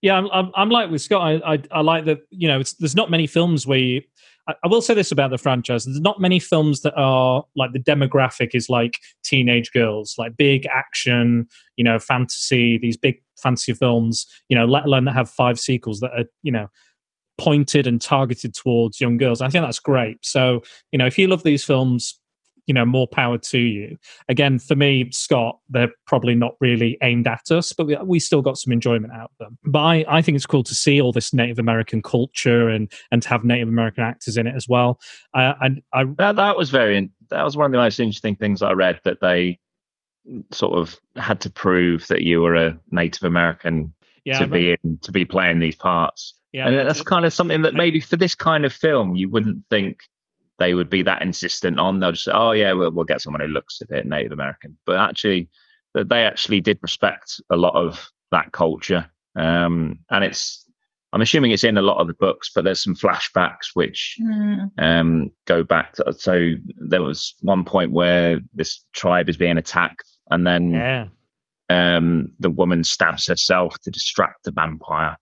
Yeah, I'm, I'm, I'm like with Scott. I, I, I like that. You know, it's, there's not many films where you, I, I will say this about the franchise: there's not many films that are like the demographic is like teenage girls, like big action, you know, fantasy. These big fantasy films, you know, let alone that have five sequels that are, you know, pointed and targeted towards young girls. I think that's great. So, you know, if you love these films, you know, more power to you. Again, for me, Scott, they're probably not really aimed at us, but we, we still got some enjoyment out of them. But I, I think it's cool to see all this Native American culture and and to have Native American actors in it as well. Uh, and I That that was very. That was one of the most interesting things I read that they sort of had to prove that you were a Native American yeah, to be in to be playing these parts, yeah, and that's kind of something that maybe for this kind of film you wouldn't think they would be that insistent on. They'll just say, "Oh yeah, we'll, we'll get someone who looks a bit Native American," but actually that they actually did respect a lot of that culture, um, and it's. I'm assuming it's in a lot of the books, but there's some flashbacks which Mm. um, go back. To, so there was one point where this tribe is being attacked, and then Yeah. um, the woman stabs herself to distract the vampire.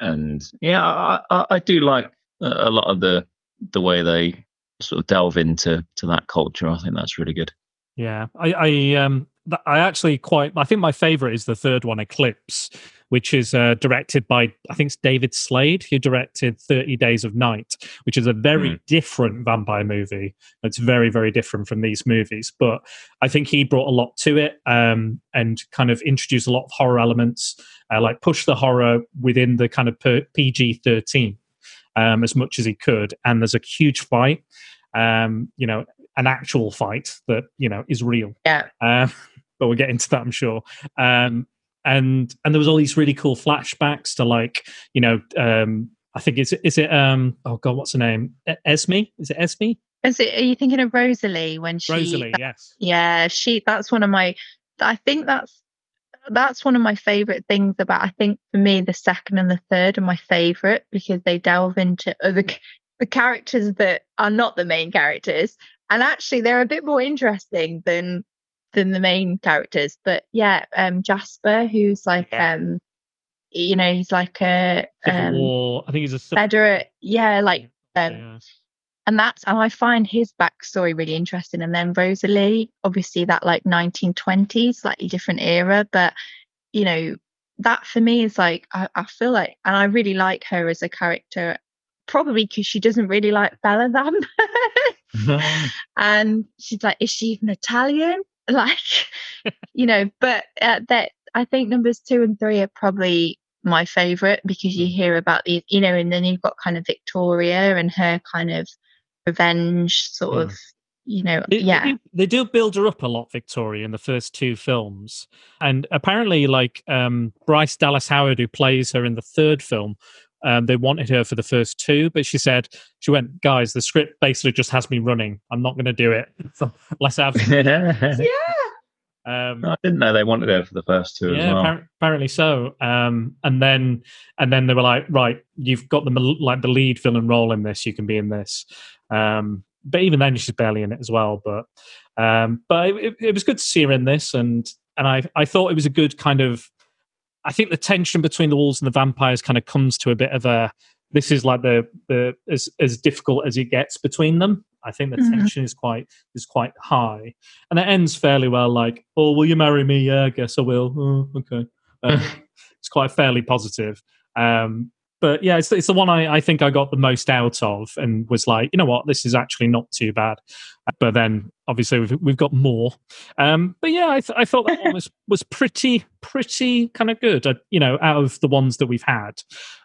And yeah, I, I, I do like a a lot of the the way they sort of delve into to that culture. I think that's really good. Yeah, I, I um, I actually quite. I think my favorite is the third one, Eclipse, which is uh, directed by I think it's David Slade, who directed Thirty Days of Night, which is a very Hmm. different vampire movie. It's very very different from these movies, but I think he brought a lot to it um, and kind of introduced a lot of horror elements, uh, like push the horror within the kind of PG thirteen um, as much as he could. And there's a huge fight. Um, you know, an actual fight that you know is real. Yeah. Um, but we'll get into that, I'm sure. Um, and and there was all these really cool flashbacks to like you know um, I think is it is it um oh god what's her name Esme is it Esme Is it, are you thinking of Rosalie when she? Rosalie yes Yeah, she. That's one of my. I think that's that's one of my favorite things about. I think for me, the second and the third are my favorite because they delve into other the characters that are not the main characters, and actually they're a bit more interesting than than the main characters. But yeah, um, Jasper, who's like um, you know, he's like a Civil um, War I think he's a civil- Federate. Yeah, like um, yeah. And that's and I find his backstory really interesting. And then Rosalie, obviously that like 1920s, slightly different era, but you know that for me is like I, I feel like, and I really like her as a character, probably because she doesn't really like Bella that much. and she's like, is she even Italian? Like, you know, but uh, that I think numbers two and three are probably my favorite because you hear about these, you know, and then you've got kind of Victoria and her kind of revenge sort Mm. of, you know, They, they yeah. do, they do build her up a lot, Victoria, in the first two films, and apparently, like um, Bryce Dallas Howard, who plays her in the third film, um, they wanted her for the first two, but she said she went, "Guys, the script basically just has me running. I'm not going to do it. So let's have." I Um, I didn't know they wanted her for the first two as yeah, well. appar- apparently so. Um, and then and then they were like, right, you've got the like the lead villain role in this. You can be in this. Um, but even then, she's barely in it as well. But um, but it, it- it was good to see her in this, and and I I thought it was a good kind of. I think the tension between the wolves and the vampires kind of comes to a bit of a. This is like the the as as difficult as it gets between them. I think the Mhm. tension is quite is quite high, and it ends fairly well. Like, oh, will you marry me? Yeah, I guess I will. Oh, okay, uh, it's quite fairly positive. Um, but yeah, it's, it's the one I, I think I got the most out of, and was like, you know what, this is actually not too bad. But then obviously we've we've got more. Um, but yeah, I, th- I thought that one was was pretty pretty kind of good. Uh, you know, out of the ones that we've had,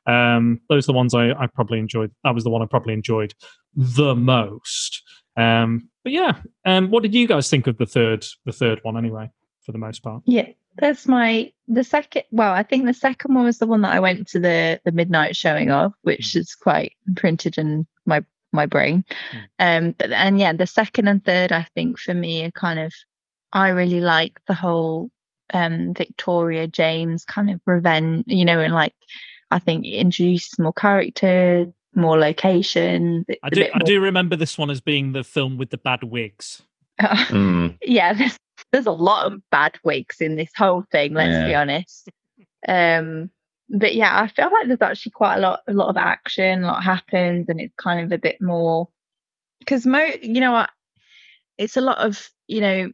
um, those are the ones I, I probably enjoyed. That was the one I probably enjoyed the most. Um, but yeah, um, what did you guys think of the third the third one anyway? For the most part, Yeah, that's my the second. Well, I think the second one was the one that I went to the the midnight showing of, which is quite imprinted in my my brain. Um, but and yeah, the second and third, I think for me are kind of. I really like the whole um Victoria James kind of revenge, you know, and like I think it introduces more character, more location. it's I a do I do remember this one as being the film with the bad wigs. Mm. yeah, there's there's a lot of bad wigs in this whole thing. Let's be honest. Um, but yeah, I feel like there's actually quite a lot, a lot of action, a lot happens, and it's kind of a bit more because mo, you know what, it's a lot of you know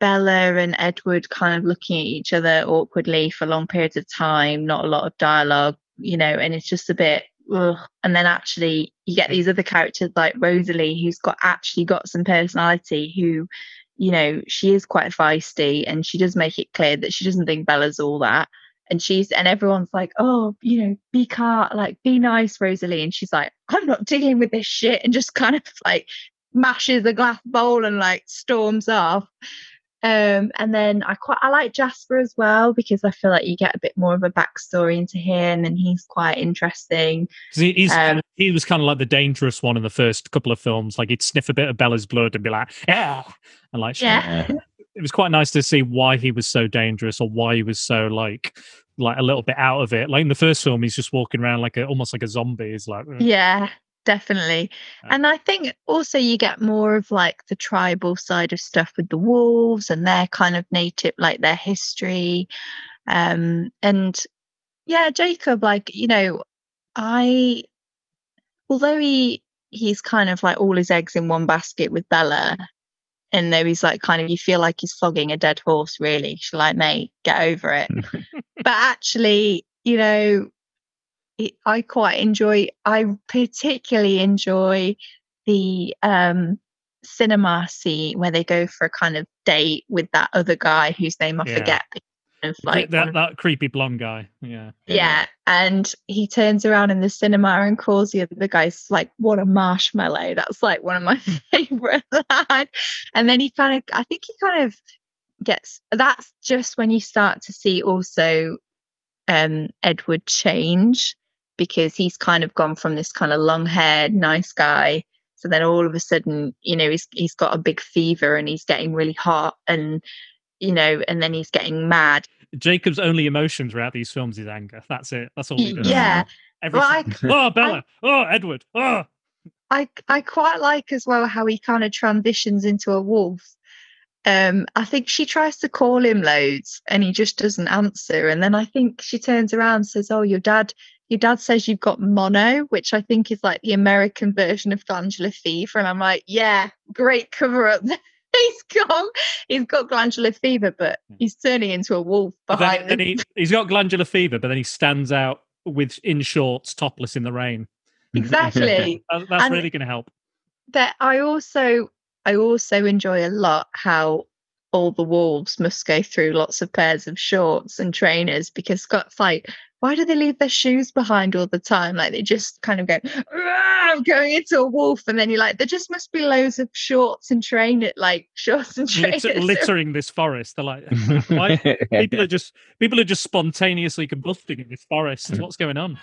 Bella and Edward kind of looking at each other awkwardly for long periods of time, not a lot of dialogue, you know, and it's just a bit. Ugh. And then actually, you get these other characters like Rosalie, who's got actually got some personality, who you know, she is quite feisty and she does make it clear that she doesn't think Bella's all that. And she's, and everyone's like, oh, you know, be car, like, be nice, Rosalie. And she's like, I'm not dealing with this shit. And just kind of like mashes a glass bowl and like storms off. Um, and then I quite, I like Jasper as well because I feel like you get a bit more of a backstory into him and he's quite interesting. he, he's Um, he was kind of like the dangerous one in the first couple of films. Like he'd sniff a bit of Bella's blood and be like, yeah, and like, Yeah. it was quite nice to see why he was so dangerous or why he was so like like a little bit out of it. Like in the first film, he's just walking around like a almost like a zombie. He's like, "Ugh." Yeah, definitely. And I think also you get more of like the tribal side of stuff with the wolves and their kind of native, like their history. Um, and yeah, Jacob, like, you know, I, although he, he's kind of like all his eggs in one basket with Bella, and though he's like kind of, you feel like he's flogging a dead horse, really. She's like, mate, get over it. but actually, you know, it, I quite enjoy. I particularly enjoy the um, cinema scene where they go for a kind of date with that other guy whose name I Yeah. forget. of like that one- that creepy blonde guy. Yeah. yeah, and he turns around in the cinema and calls the other guys like, "What a marshmallow!" That's like one of my favorite. And then he kind of, I think he kind of gets. That's just when you start to see also um Edward change because he's kind of gone from this kind of long-haired nice guy. So then all of a sudden, you know, he's he's got a big fever and he's getting really hot and you know, and then he's getting mad. Jacob's only emotion throughout these films is anger. That's it. That's all he does. Yeah. Well, I- oh, Bella. oh, Edward. Oh. I I quite like as well how he kind of transitions into a wolf. Um, I think she tries to call him loads and he just doesn't answer. And then I think she turns around and says, Oh, your dad, your dad says you've got mono, which I think is like the American version of glandular fever. And I'm like, Yeah, great cover up. he's got he's got glandular fever, but hmm. he's turning into a wolf then, behind then the he, he's got glandular fever, but then he stands out with in shorts, topless in the rain. exactly. That- That's And- really going to help. that I also I also enjoy a lot how all the wolves must go through lots of pairs of shorts and trainers because Scott's like, why do they leave their shoes behind all the time? Like they just kind of go, "Ah, I'm going into a wolf, and then you're like, there just must be loads of shorts and train it like shorts and trainers. Litter, littering this forest. They're like, why? people are just people are just spontaneously combusting in this forest. What's going on?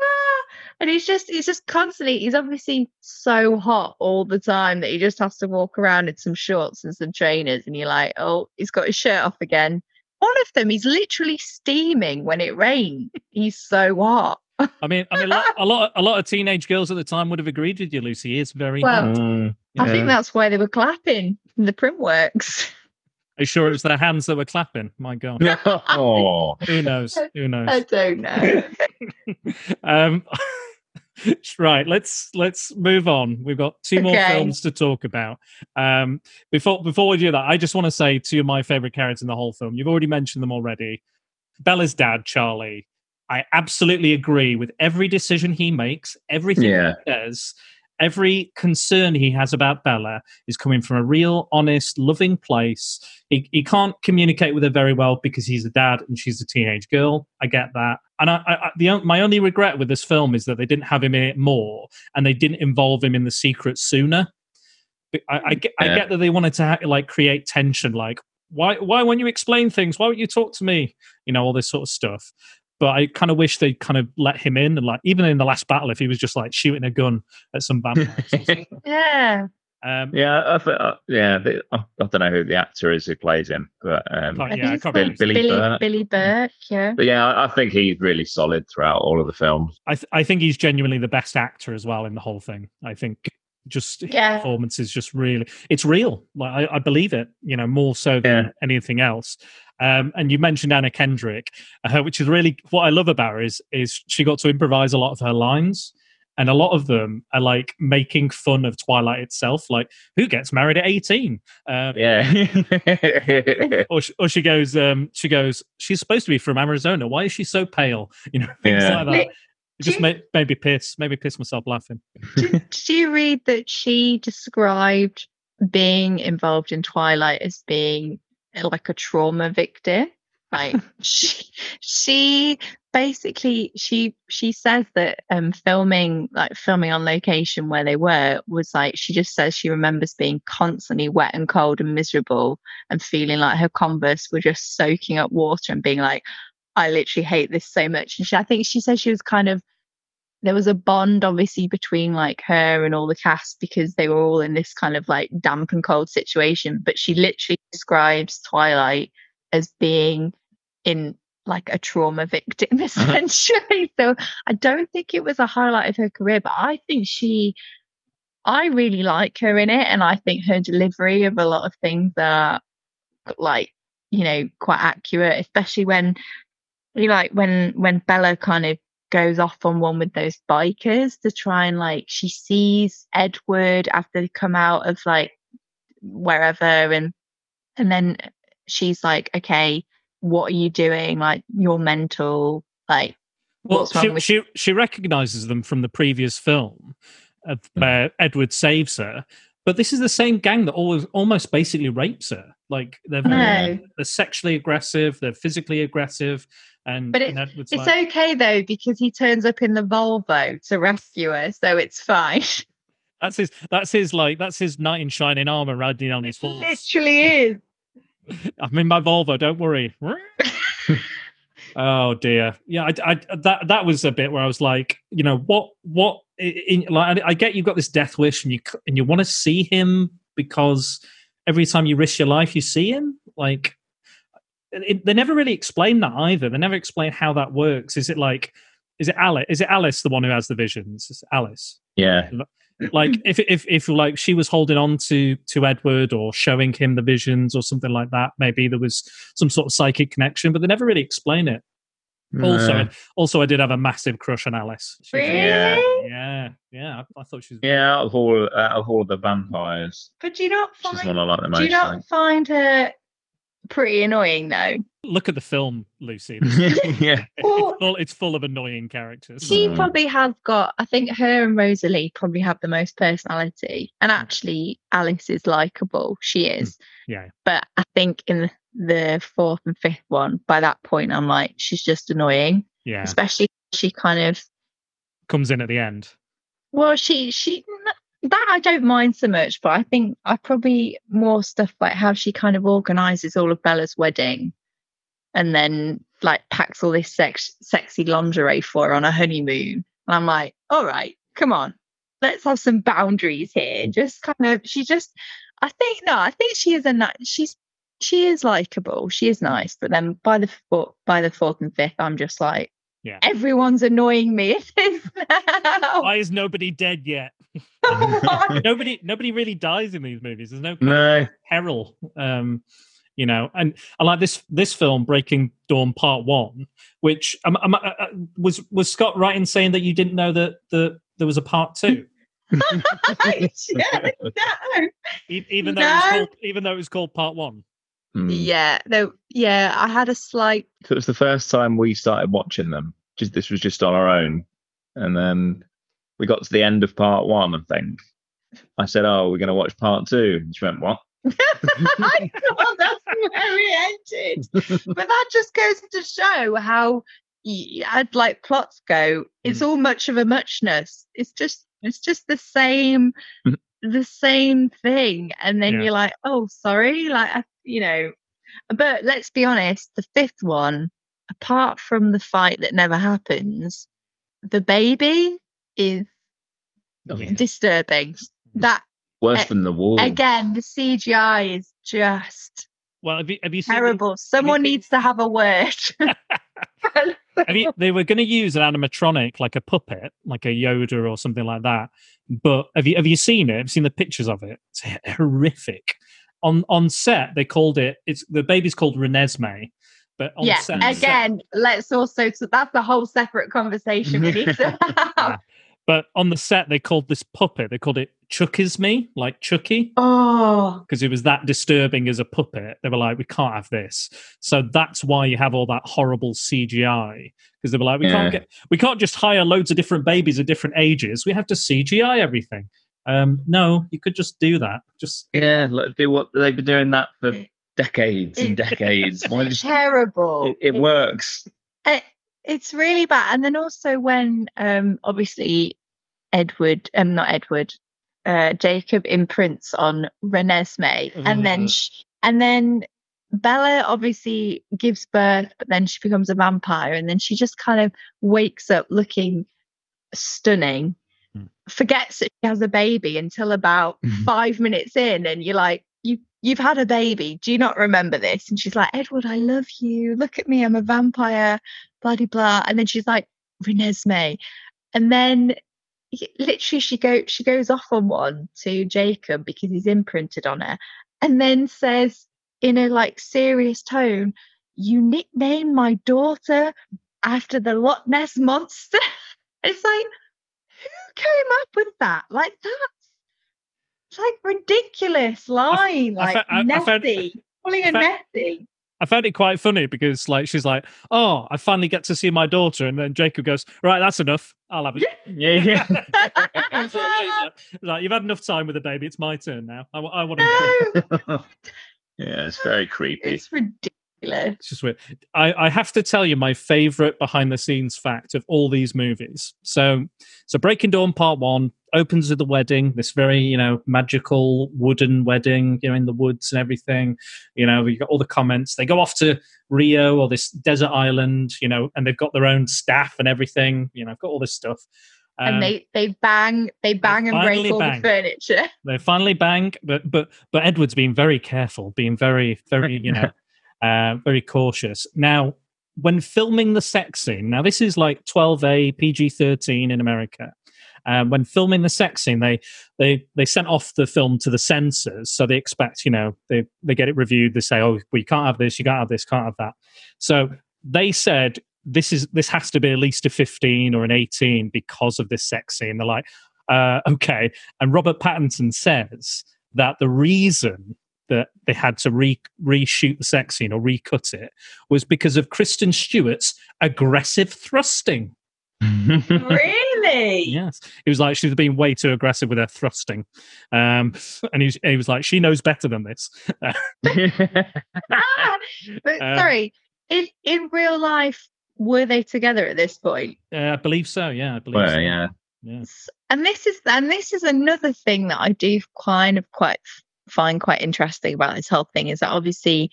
Ah, and he's just he's just constantly he's obviously so hot all the time that he just has to walk around in some shorts and some trainers and you're like oh he's got his shirt off again one of them he's literally steaming when it rained he's so hot I mean, I mean, a lot, a lot, a lot of teenage girls at the time would have agreed with you, Lucy. He is very. Well, hot. Mm, i think that's why they were clapping in the print works Are you sure it was their hands that were clapping? My God, oh, who knows? Who knows? i don't know um, right, let's let's move on. We've got two more Okay. films to talk about. Um, before before we do that, I just want to say two of my favorite characters in the whole film. You've already mentioned them already. Bella's dad, Charlie. I absolutely agree with every decision he makes, everything Yeah. he does, every concern he has about Bella is coming from a real, honest, loving place. He, he can't communicate with her very well because he's a dad and she's a teenage girl. I get that. And I, I, I- the, on- my only regret with this film is that they didn't have him in it more and they didn't involve him in the secret sooner. But I, I, get, I get that they wanted to ha- like create tension, like why why won't you explain things? Why won't you talk to me? You know all this sort of stuff. But I kind of wish they'd kind of let him in and like even in the last battle, if he was just like shooting a gun at some vampires. or something. yeah um, yeah, I th- uh, yeah. The, I I don't know who the actor is who plays him, but um, Can't- I yeah, I can't it's. Billy Billy, Burke. Billy Burke, yeah. but yeah, I, I think he's really solid throughout all of the films. I th- I think he's genuinely the best actor as well in the whole thing. I think just his Yeah. performance is just really it's real. Like I, I believe it, you know, more so than Yeah. anything else. Um, and you mentioned Anna Kendrick, uh, which is really what I love about her is is she got to improvise a lot of her lines. And a lot of them are like making fun of Twilight itself, like who gets married at eighteen? Um, Yeah, or, she, or she goes, um, she goes, she's supposed to be from Arizona. Why is she so pale? You know, things Yeah. like that. Li- It just do- made, made me piss, maybe piss myself laughing. did, did you read that she described being involved in Twilight as being like a trauma victim? Like she, she basically she she says that um filming like filming on location where they were was like she just says she remembers being constantly wet and cold and miserable and feeling like her converse were just soaking up water and being like I literally hate this so much. And she, I think she says she was kind of there was a bond obviously between like her and all the cast because they were all in this kind of like damp and cold situation but she literally describes twilight as being in like a trauma victim uh-huh. essentially. So i don't think it was a highlight of her career but i think she i really like her in it and i think her delivery of a lot of things are like you know quite accurate especially when you like when when bella kind of goes off on one with those bikers to try and like she sees edward after they come out of like wherever and and then she's like okay what are you doing like you're mental like Well, what's wrong she, with she she recognizes them from the previous film, of, Hmm. where Edward saves her. But this is the same gang that always almost basically rapes her. Like they're no they're sexually aggressive, they're physically aggressive, and But and it's like, okay though because he turns up in the volvo to rescue her so it's fine that's his that's his like that's his knight in shining armor riding on his horse. literally is I'm in my Volvo. Don't worry. oh dear. Yeah, I, I, that that was a bit where I was like, you know, what what in, like I, get you've got this death wish and you and you want to see him because every time you risk your life, you see him. Like it, they never really explain that either. They never explain how that works. Is it like? Is it Alice? Is it Alice the one who has the visions? Is it Alice? Yeah. like if if if like she was holding on to to Edward or showing him the visions or something like that, maybe there was some sort of psychic connection, but they never really explain it. Also, No. also, I did have a massive crush on Alice. She really Yeah. yeah, yeah. I, I thought she was. yeah, out of all out of all the vampires, but do you not find like Do you not find her pretty annoying though Look at the film, Lucy. think. yeah. Well, it's, full, it's full of annoying characters. she Mm. probably has got i think her and rosalie probably have the most personality and actually alice is likable she is Yeah. but i think in the, the fourth and fifth one by that point i'm like she's just annoying Yeah, especially she kind of comes in at the end. well she she that i don't mind so much but i think i probably more stuff like how she kind of organizes all of bella's wedding and then like packs all this sex, sexy lingerie for her on a honeymoon and i'm like all right come on let's have some boundaries here just kind of she just i think no i think she is a nice she's she is likable she is nice but then by the fourth by the fourth and fifth i'm just like Yeah. everyone's annoying me at this now Why is nobody dead yet? nobody, nobody really dies in these movies. There's no No. peril um you know and i like this this film breaking dawn part one which um, um, uh, uh, was was scott right in saying that you didn't know that the there was a part two yeah, no. e- even though it was No. called even though it was called part one Mm. Yeah, no, yeah, I had a slight. So it was the first time we started watching them. Just this was just on our own, and then we got to the end of part one. I think I said, "Oh, we're going to watch part two. And she went, "What?" I thought that's where it ended, but that just goes to show how, I'd like plots go. It's all much of a muchness. It's just, it's just the same, Mhm. the same thing, and then Yeah. you're like, oh, sorry, like, you know. But let's be honest, the fifth one, apart from the fight that never happens, the baby is Oh, yeah. disturbing. That Worse than the wall. again, the CGI is just well have you, have you seen the- terrible. Someone seen- needs to have a word. have you, they were going to use an animatronic like a puppet like a yoda or something like that but have you have you seen it have you seen the pictures of it it's horrific on on set they called it it's the baby's called renesmee but on yeah, set, set- again, let's also so that's a whole separate conversation we need to have. But on the set, they called this puppet, they called it Chuckesmee, like Chucky, Oh, because it was that disturbing as a puppet. They were like, we can't have this. So that's why you have all that horrible CGI. Because they were like, we Yeah. can't get, we can't just hire loads of different babies at different ages. We have to CGI everything. Um, no, you could just do that. Just yeah, like, do what they've been doing that for decades and decades. Why just terrible. it, it works? It- it's really bad. And then also when um obviously Edward, um not Edward, uh Jacob imprints on Renesmee, and then Ugh. sh- and then Bella obviously gives birth, but then she becomes a vampire, and then she just kind of wakes up looking stunning. Hmm. Forgets that she has a baby until about Mhm. five minutes in, and you're like, you you've had a baby. Do you not remember this? And she's like, Edward, I love you. Look at me, I'm a vampire. Blah de blah. And then she's like, Renesmee. And then literally she go she goes off on one to Jacob because he's imprinted on her, and then says in a like serious tone, "You nicknamed my daughter after the Loch Ness monster." it's like, who came up with that? Like that's it's like ridiculous line, I like fa- I- I found- Nessie, calling her fa- Nessie. I found it quite funny because like she's like, "Oh, I finally get to see my daughter," and then Jacob goes, "Right, that's enough. I'll have it." Yeah, yeah. It's like, like, you've had enough time with the baby. It's my turn now. I, want to. no, yeah, it's very creepy. it's ridiculous. It's just weird. I, I have to tell you my favorite behind the scenes fact of all these movies. So, so Breaking Dawn Part One opens with the wedding, this very you know magical wooden wedding, you know, in the woods and everything. You know, you got all the comments. They go off to Rio or this desert island, you know, and they've got their own staff and everything. You know, I've got all this stuff. Um, and they they bang they bang and break all bang. the furniture. they finally bang, but but but Edward's being very careful, being very very you know uh, very cautious. Now, when filming the sex scene, now this is like 12A PG 13 in America. Um, when filming the sex scene, they they they sent off the film to the censors, so they expect you know they they get it reviewed. They say, oh, we can't have this, you can't have this, can't have that. So they said this is this has to be at least a 15 or an 18 because of this sex scene. They're like, uh, okay. And Robert Pattinson says that the reason that they had to re- reshoot the sex scene or recut it was because of Kristen Stewart's aggressive thrusting. Really? Yes, he was like she was being way too aggressive with her thrusting, um, and he was, he was like she knows better than this. Ah, but Um, sorry, in in real life, were they together at this point? Uh, I believe so. Yeah, I believe well, so. yeah. yeah. And this is and this is another thing that I do kind of quite find quite interesting about this whole thing is that obviously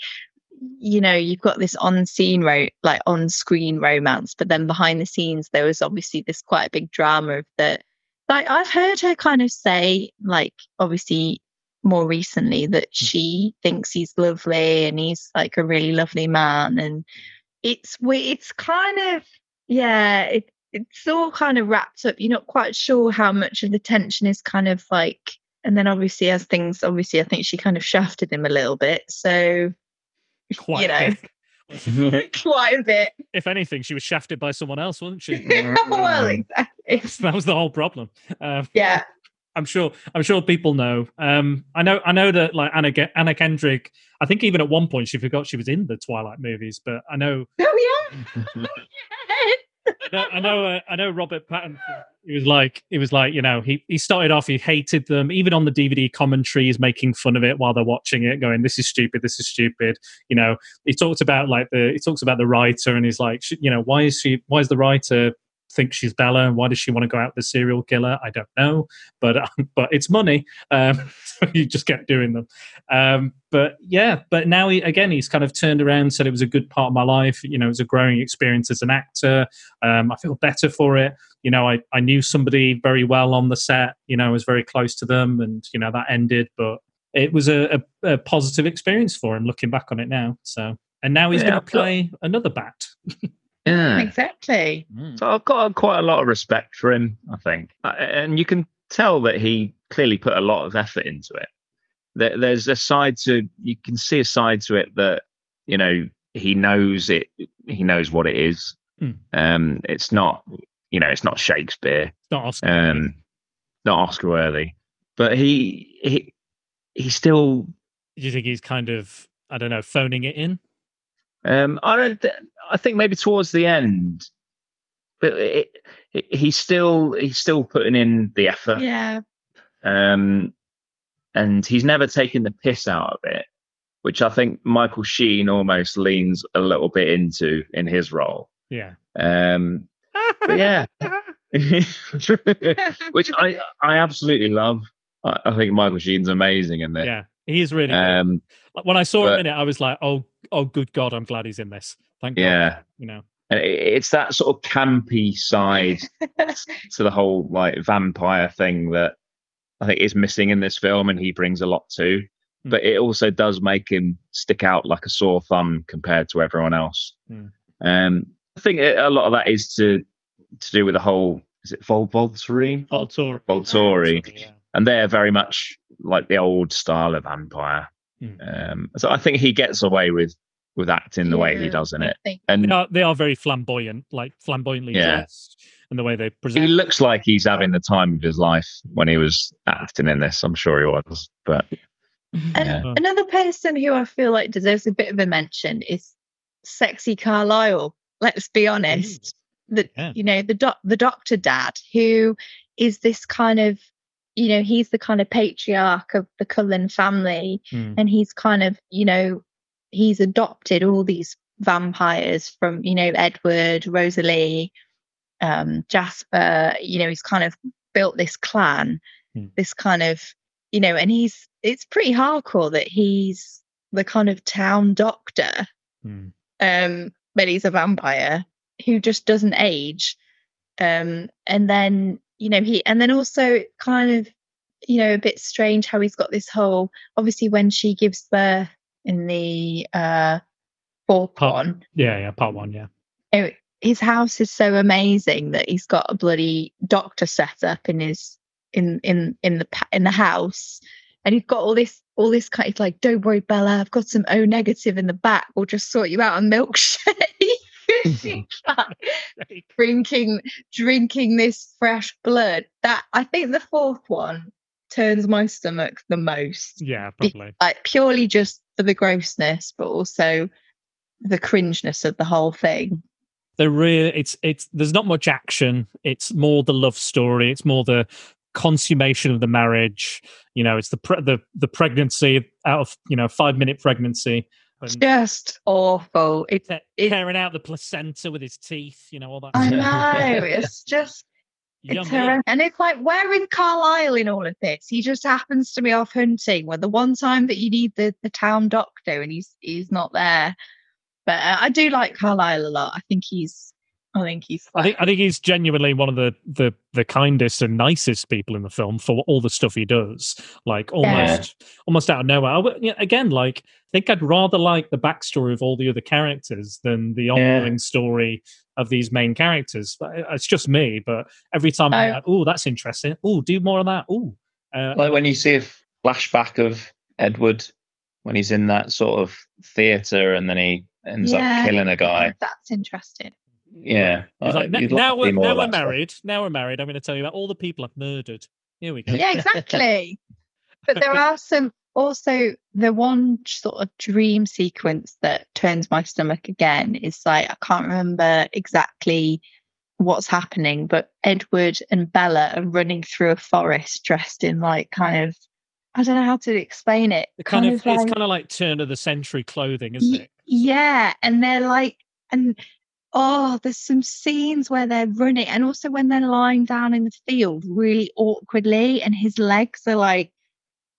you know you've got this on scene ro- like on screen romance but then behind the scenes there was obviously this quite a big drama of that like I've heard her kind of say like obviously more recently that hmm. she thinks he's lovely and he's like a really lovely man and it's it's kind of yeah it, it's all kind of wrapped up. You're not quite sure how much of the tension is kind of like and then obviously as things obviously i think she kind of shafted him a little bit so Quite you know a bit. quite a bit If anything, she was shafted by someone else, wasn't she? well exactly that was the whole problem. Um, yeah I'm sure. I'm sure people know. Um, I know. I know that like Anna, Anna Kendrick. I think even at one point she forgot she was in the Twilight movies. But I know. oh yeah I know. I know, uh, I know Robert Pattinson. He was like. He was like. You know. He he started off. He hated them. Even on the DVD commentary, he's making fun of it while they're watching it, going, "This is stupid. This is stupid." You know. He talked about like the. He talks about the writer, and he's like, you know, why is she? Why is the writer think she's Bella and why does she want to go out the serial killer? I don't know, but but it's money, um, so you just kept doing them. Um, but yeah, but now he, again he's kind of turned around, said it was a good part of my life. You know, it was a growing experience as an actor. Um, I feel better for it. You know, I I knew somebody very well on the set. You know, I was very close to them, and you know that ended, but it was a, a, a positive experience for him looking back on it now. So. And now he's Yeah, going to play another bat. yeah. exactly So I've got quite a lot of respect for him, I think, Uh, and you can tell that he clearly put a lot of effort into it. There, there's a side to you can see a side to it that you know he knows it. He knows what it is. Hmm. Um, it's not you know it's not Shakespeare, Not Oscar. um, not Oscar worthy, but he he he still. Do you think he's kind of, I don't know, phoning it in? Um, I don't. th- I think maybe towards the end, but it, it, he's still he's still putting in the effort. yeah um, and he's never taken the piss out of it, which I think Michael Sheen almost leans a little bit into in his role. Yeah. Um, yeah, which I I absolutely love. I, I think Michael Sheen's amazing in this. Yeah. He's really. Um, Like, when I saw him in it, I was like, oh, oh, good God, I'm glad he's in this. Thank God. yeah, You know, And it's that sort of campy side to the whole like vampire thing that I think is missing in this film, and he brings a lot to. Hmm. But it also does make him stick out like a sore thumb compared to everyone else. Hmm. Um, I think it, a lot of that is to to do with the whole is it Vol Volturi? Volturi. Volturi. yeah. and they're very much like the old style of vampire. Hmm. Um, so I think he gets away with with acting the way he does in it, and They are, they are very flamboyant, like flamboyantly Yeah. dressed, and the way they present. he looks like he's having the time of his life when he was acting in this. I'm sure he was, but And Yeah. another person who I feel like deserves a bit of a mention is sexy Carlisle. Let's be honest. The Yeah. you know the doc the doctor dad who is this kind of you know he's the kind of patriarch of the Cullen family Hmm. and he's kind of you know he's adopted all these vampires from you know Edward Rosalie um Jasper you know he's kind of built this clan Hmm. this kind of you know and he's it's pretty hardcore that he's the kind of town doctor Hmm. um but he's a vampire who just doesn't age um and then you know he and then also kind of you know a bit strange how he's got this whole obviously when she gives birth in the uh fourth Part- one. Yeah, yeah, part one, yeah. it- his house is so amazing that he's got a bloody doctor set up in his in in in the in the house. And he's got all this all this kind of like don't worry bella i've got some o negative in the back. We'll just sort you out a milkshake Like drinking drinking this fresh blood that i think the fourth one turns my stomach the most Yeah, probably. like purely just for the grossness but also the cringeness of the whole thing They're really it's it's there's not much action. It's more the love story. It's more the consummation of the marriage. You know, it's the pre- the the pregnancy out of you know five minute pregnancy. And just awful. It's te- it- tearing out the placenta with his teeth. You know all that. I stuff. know it's just it's horrendous. and it's like where is Carlisle in all of this? He just happens to be off hunting. When the one time that you need the the town doctor and he's he's not there. But uh, I do like Carlisle a lot. I think he's I think he's I think I think he's genuinely one of the the the kindest and nicest people in the film for all the stuff he does. Like almost almost out of nowhere. I would- yeah, again, like I think I'd rather like the backstory of all the other characters than the ongoing story of these main characters. But It's just me, but every time I Oh. oh that's interesting. Oh, do more of that. Oh, uh, like when you see a flashback of Edward when he's in that sort of theatre and then he ends Yeah. up killing a guy. That's interesting. Yeah, he's uh, like, "Now- like now we're now we're that stuff. married. Now we're married. I'm going to tell you about all the people I've murdered. Here we go. Yeah, exactly. but there are some also the one sort of dream sequence that turns my stomach again is like I can't remember exactly what's happening, but Edward and Bella are running through a forest dressed in like kind of I don't know how to explain it. The kind, of, it's like- kind of like turn of the century clothing, isn't Y- it? Yeah, and they're like, and oh, there's some scenes where they're running, and also when they're lying down in the field really awkwardly, and his legs are like,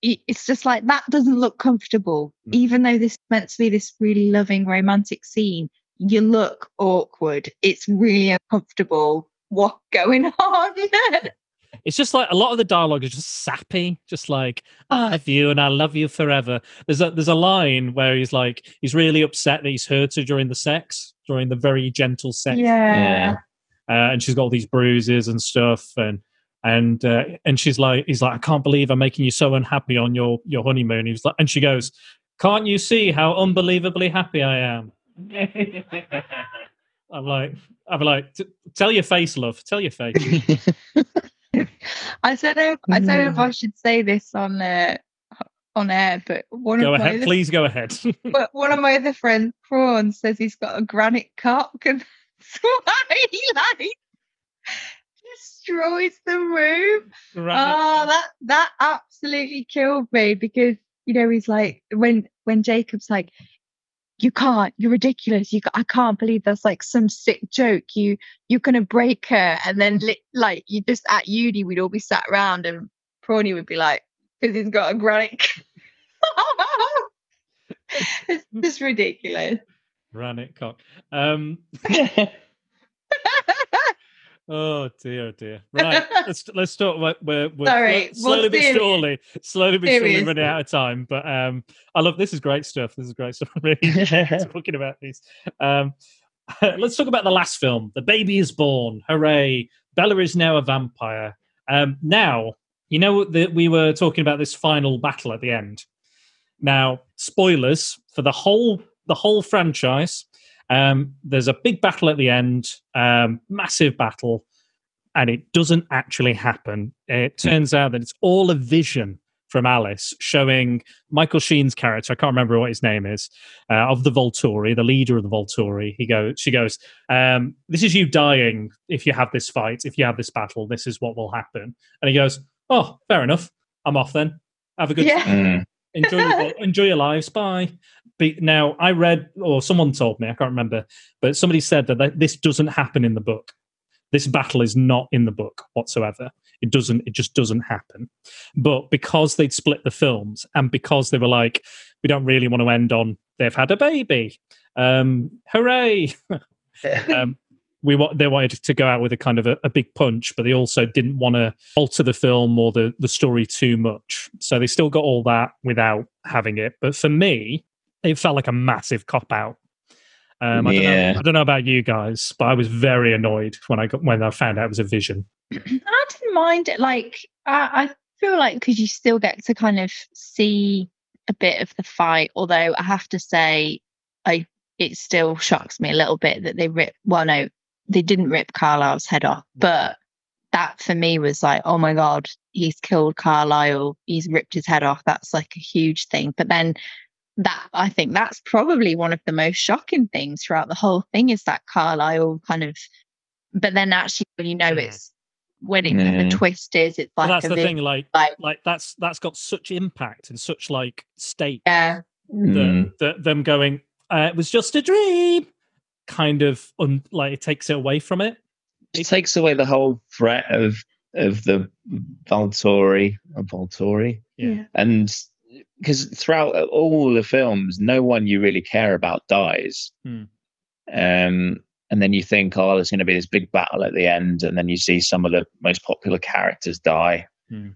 it's just like that doesn't look comfortable, Mm. even though this meant to be this really loving romantic scene. You look awkward. It's really uncomfortable. What's going on? It's just like a lot of the dialogue is just sappy, just like I love you and I love you forever. There's a there's a line where he's like he's really upset that he's hurt her during the sex, during the very gentle sex, yeah. uh, and she's got all these bruises and stuff, and and uh, and she's like he's like I can't believe I'm making you so unhappy on your your honeymoon. He's like, and she goes, can't you see how unbelievably happy I am? I'm like I'm like "T- tell your face, love, tell your face. I don't know. I don't know if Mm. I should say this on uh, on air, but one go of my ahead, other- please go ahead. but one of my other friends, Prawn, says he's got a granite cock, and that's why he like destroys the room. Oh, that that absolutely killed me because you know he's like when when Jacob's like, you can't, you're ridiculous. You, I can't believe that's like some sick joke. You you're gonna break her, and then li- like you just at uni, we'd all be sat around, and Prawny would be like, because he's got a granite. it's just ridiculous. Ran it cock. Um, oh dear, dear. Right, let's let's talk. We're, we're, we're Sorry, slowly but surely, slowly but surely running out of time. But um, I love this. Is great stuff. This is great stuff. I'm really talking about these. Um, let's talk about the last film. The baby is born. Hooray! Bella is now a vampire. Um, now you know that we were talking about this final battle at the end. Now, spoilers for the whole the whole franchise. Um, there's a big battle at the end, um, massive battle, and it doesn't actually happen. It turns out that it's all a vision from Alice, showing Michael Sheen's character. I can't remember what his name is uh, of the Volturi, the leader of the Volturi. He goes, she goes, um, "This is you dying if you have this fight, if you have this battle. This is what will happen." And he goes, "Oh, fair enough. I'm off then. Have a good Yeah. Enjoy your, enjoy your lives. Bye." Be, now, I read, or someone told me, I can't remember, but somebody said that this doesn't happen in the book. This battle is not in the book whatsoever. It doesn't. It just doesn't happen. But because they'd split the films, and because they were like, we don't really want to end on they've had a baby. Um, hooray! um, we wa- they wanted to go out with a kind of a, a big punch, but they also didn't want to alter the film or the the story too much. So they still got all that without having it. But for me, it felt like a massive cop out. Um, I, don't know, I don't know about you guys, but I was very annoyed when I got when I found out it was a vision. I didn't mind it. Like I, I feel like because you still get to kind of see a bit of the fight. Although I have to say, I it still shocks me a little bit that they rip. Well, no, they didn't rip Carlisle's head off, but that for me was like, oh my god, he's killed Carlisle. He's ripped his head off. That's like a huge thing. But then that I think that's probably one of the most shocking things throughout the whole thing is that Carlisle kind of. But then actually, when you know it's when it Yeah. the twist is, it's Well, like that's a the bit thing. Like, like- like that's that's got such impact and such like stake yeah, Mm. that, that them going. Uh, it was just a dream. Kind of un, like it takes it away from it. It takes away the whole threat of of the Volturi, or Volturi, Yeah. and because throughout all the films, no one you really care about dies. Hmm. Um, and then you think, oh, there's going to be this big battle at the end, and then you see some of the most popular characters die. Hmm.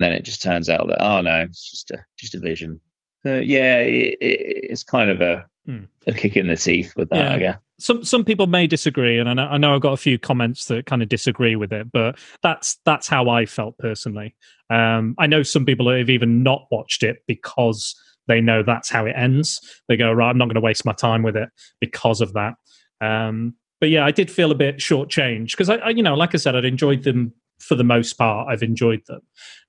Then it just turns out that oh no, it's just a just a vision. So yeah, it, it, it's kind of a Hmm. a kick in the teeth with that. Yeah. Some some people may disagree, and I know, I know I've got a few comments that kind of disagree with it, but that's that's how I felt personally. Um, I know some people have even not watched it because they know that's how it ends. They go, right, I'm not going to waste my time with it because of that. Um, but yeah, I did feel a bit shortchanged because I, I, you know, like I said, I'd enjoyed them for the most part. I've enjoyed them,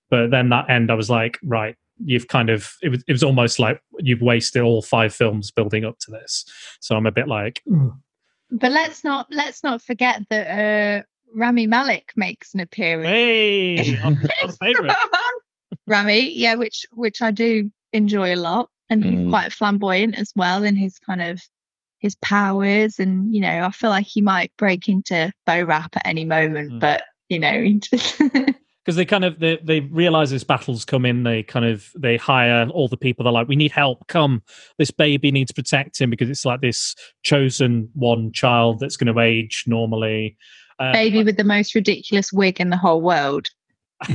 but then that end, I was like, right, you've kind of it was it was almost like you've wasted all five films building up to this. So I'm a bit like, "Ugh." but let's not let's not forget that uh, Rami Malek makes an appearance. hey, our, our favorite. Rami, yeah, which which I do enjoy a lot, and he's Mm. quite flamboyant as well in his kind of his powers, and you know, I feel like he might break into bow rap at any moment, Mm. but you know, he just because they kind of they, they realize as battles come in they kind of they hire all the people they're like we need help come this baby needs protecting because it's like this chosen one child that's going to age normally uh, baby with the most ridiculous wig in the whole world.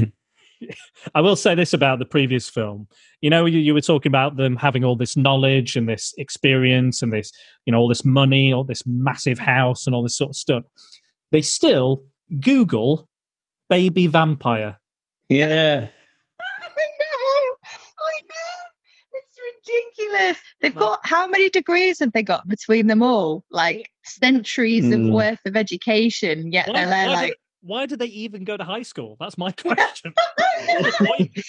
i will say this about the previous film you know you, you were talking about them having all this knowledge and this experience and this you know all this money all this massive house and all this sort of stuff they still google baby vampire Yeah. I know, I know. It's ridiculous. They've got how many degrees have they got between them all? Like centuries of Mm. worth of education. Yet Why, they're there why do- like, why do they even go to high school? That's my question.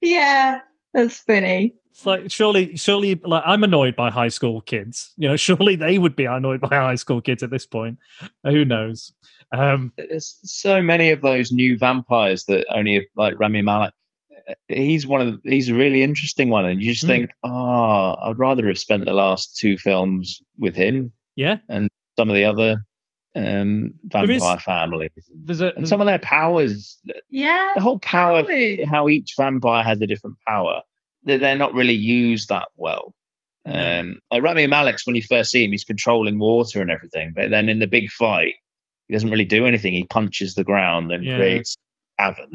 Yeah, that's funny. it's like surely, surely, like I'm annoyed by high school kids. You know, surely they would be annoyed by high school kids at this point. Who knows? Um, There's so many of those new vampires that only like Rami Malek. He's one of the, he's a really interesting one, and you just Mm. think, oh, I'd rather have spent the last two films with him yeah, and some of the other um, There is- vampire families, there's a and some of their powers. Yeah. The whole power, Really? how each vampire has a different power. That they're not really used that well. Um, like Rami Malek's when you first see him, he's controlling water and everything, but then in the big fight, he doesn't really do anything. He punches the ground and Yeah. creates havoc.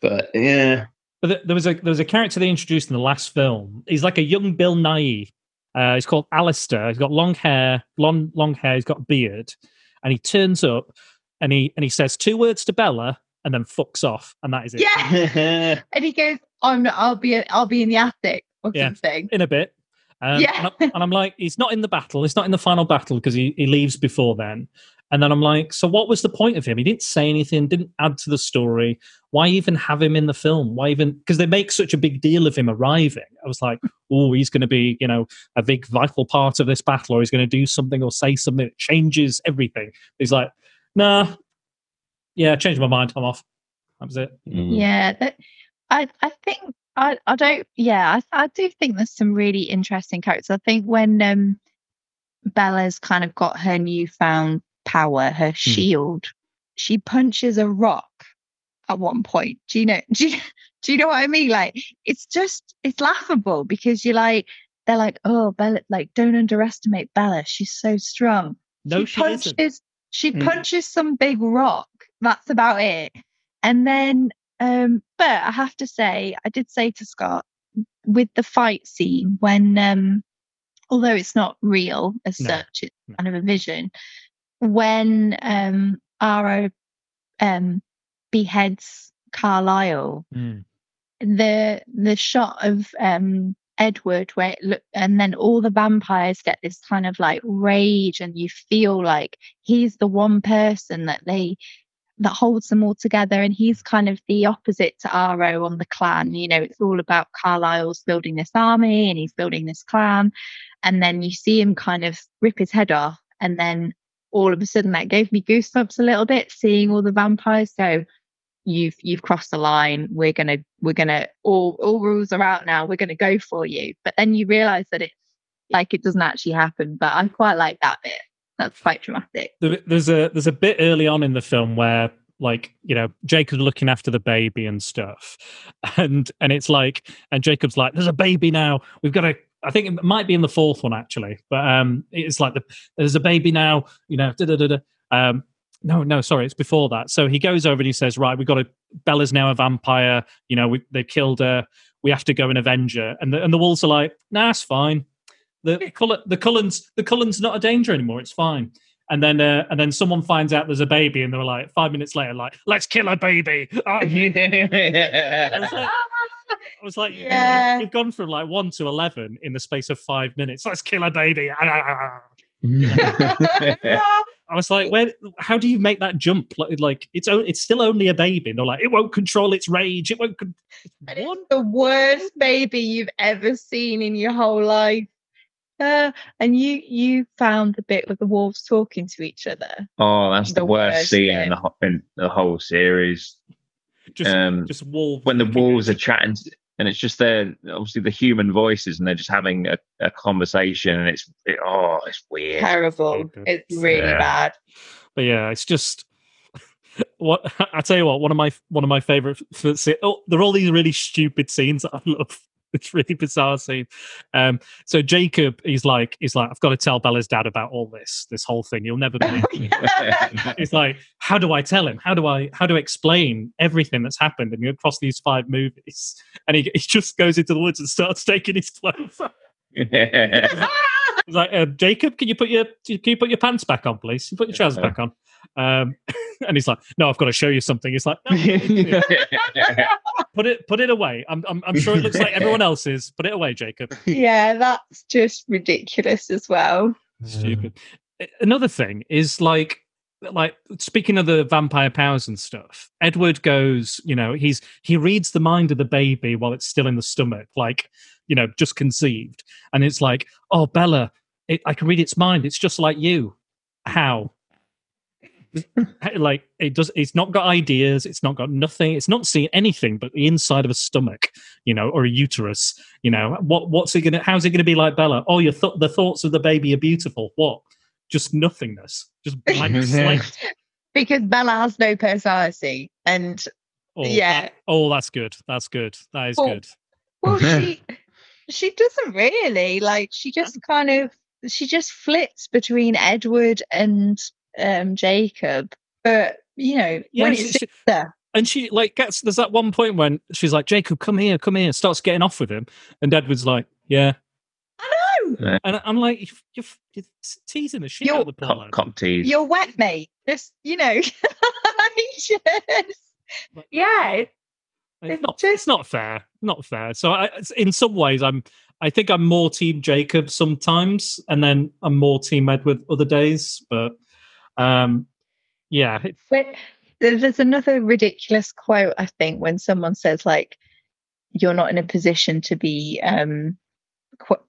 But yeah, But there was a there was a character they introduced in the last film. He's like a young Bill Nye. Uh, he's called Alistair. He's got long hair, long long hair. He's got a beard, and he turns up and he and he says two words to Bella and then fucks off, and that is it. Yeah. And he goes, I'm not, I'll be I'll be in the attic or Yeah. something. in a bit. Um, Yeah. and, I, and I'm like, he's not in the battle. He's not in the final battle because he, he leaves before then. And then I'm like, so what was the point of him? He didn't say anything, didn't add to the story. Why even have him in the film? Why even? Because they make such a big deal of him arriving. I was like, oh, he's going to be, you know, a big vital part of this battle, or he's going to do something or say something that changes everything. He's like, nah, yeah, changed my mind. I'm off. That was it. Mm. Yeah, that, I I think I I don't. Yeah, I I do think there's some really interesting characters. I think when um Bella's kind of got her newfound power, her shield, she punches a rock at one point. Do you know? Do you, do you know what I mean? Like it's just it's laughable because you're like they're like oh Bella like don't underestimate Bella. She's so strong. No, she she punches isn't. she Mm. punches some big rock. That's about it. And then um but I have to say, I did say to Scott with the fight scene when um although it's not real as No. such, it's No. kind of a vision, when um Aro um beheads Carlisle Mm. the the shot of um Edward where it look and then all the vampires get this kind of like rage and you feel like he's the one person that they that holds them all together and he's kind of the opposite to Aro on the clan. You know it's all about Carlisle's building this army and he's building this clan and then you see him kind of rip his head off and then all of a sudden that gave me goosebumps a little bit seeing all the vampires. So you've you've crossed the line. We're gonna we're gonna all all rules are out now. We're gonna go for you. But then you realize that it's like it doesn't actually happen but i quite like that bit that's quite dramatic. There's a there's a bit early on in the film where like you know jacob's looking after the baby and stuff. And and it's like and jacob's like there's a baby now. We've got to i think it might be in the fourth one actually. But um it's like the there's a baby now you know da, da, da, um no no sorry it's before that. So he goes over and he says right we've got to bella's now a vampire. You know we, they've killed her. We have to go and avenge her. And the, and the wolves are like nah it's fine the Cull- the Cullens the Cullen's not a danger anymore. It's fine. And then uh, and then someone finds out there's a baby, and they're like five minutes later, like let's kill a baby. Ah, I was like, I was like, Yeah. we've gone from like one to eleven in the space of five minutes. Let's kill a baby. I was like, where? How do you make that jump? Like, like it's o- it's still only a baby. And they're like, it won't control its rage. It won't. Con- it's the worst baby you've ever seen in your whole life uh, and you you found the bit with the wolves talking to each other oh, that's the, The worst worst scene in the, ho- in the whole series. Just Um, just wolf when the wolves are chatting, and it's just their obviously the human voices, and they're just having a, a conversation, and it's it, oh, it's weird. terrible good. it's really Yeah. bad but yeah, it's just what I tell you what. One of my one of my favorite. Oh, there are all these really stupid scenes that I love. It's really bizarre scene. Um, so Jacob, is like, he's like, I've got to tell Bella's dad about all this, this whole thing. You'll never believe me. He's like, how do I tell him? How do I how do I explain everything that's happened and you across these five movies? And he, he just goes into the woods and starts taking his clothes off. He's like, uh, Jacob, can you put your can you put your pants back on, please? You put your trousers back on. Um, and he's like, no, I've got to show you something. He's like, no, put it put it away. I'm, I'm I'm sure it looks like everyone else's. Put it away, Jacob. yeah that's just ridiculous as well Stupid. Another thing is like like speaking of the vampire powers and stuff edward goes you know he's he reads the mind of the baby while it's still in the stomach like you know just conceived. And it's like oh bella it, i can read its mind. It's just like you. How? Like it does it's not got ideas. It's not got nothing. It's not seeing anything but the inside of a stomach you know or a uterus you know. What what's it gonna how's it gonna be like bella? Oh your th- the thoughts of the baby are beautiful. What just nothingness just blank slate because bella has no personality and oh, Yeah. that- oh that's good that's good that is Oh, good well she she doesn't really like. She just kind of she just flits between Edward and um Jacob, but you know Yeah, when she- it's she- there. And she like gets there's that one point when she's like, Jacob, come here, come here, starts getting off with him, and Edward's like, Yeah. I And I'm like, you're, you're, you're teasing the shit out of the poor Cop, lad. cop tease. you're wet, mate. Just you know, just yeah. It's It's not, just- it's not fair. Not fair. So I, in some ways, I'm. I think I'm more Team Jacob sometimes, and then I'm more Team Edward other days. But um, yeah, it- But there's another ridiculous quote, I think, when someone says like, "You're not in a position to be um, qu-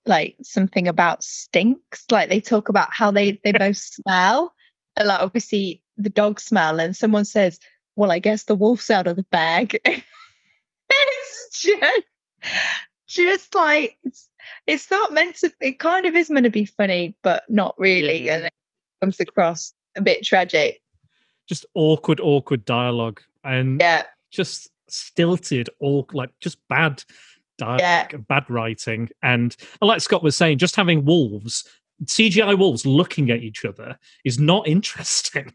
like something about stinks." Like they talk about how they they both smell, and, like obviously the dog smell, and someone says, "Well, I guess the wolf's out of the bag." it's just, just like it's it's not meant to. It kind of is meant to be funny, but not really, and it comes across a bit tragic. just awkward, awkward dialogue, and Yeah. just stilted, or like just bad dialogue, Yeah. bad writing, and like Scott was saying, just having wolves, CGI wolves looking at each other is not interesting.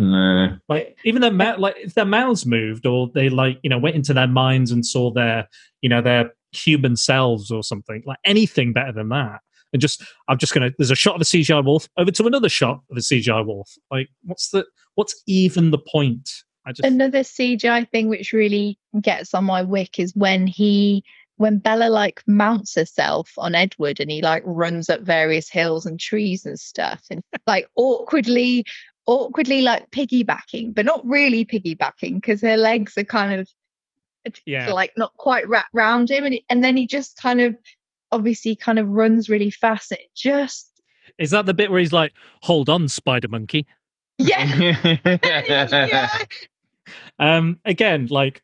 No. like even their mou- like if their mouths moved or they like you know went into their minds and saw their you know their human selves or something like anything better than that and just i'm just gonna there's a shot of a cgi wolf over to another shot of a cgi wolf like what's the what's even the point i just Another CGI thing which really gets on my wick is when he when Bella like mounts herself on Edward and he like runs up various hills and trees and stuff and like awkwardly awkwardly like piggybacking but not really piggybacking because her legs are kind of Yeah. like not quite wrapped round him and, he- and then he just kind of obviously kind of runs really fast it just is that the bit where he's like hold on spider monkey. Yeah. Yeah. Um again like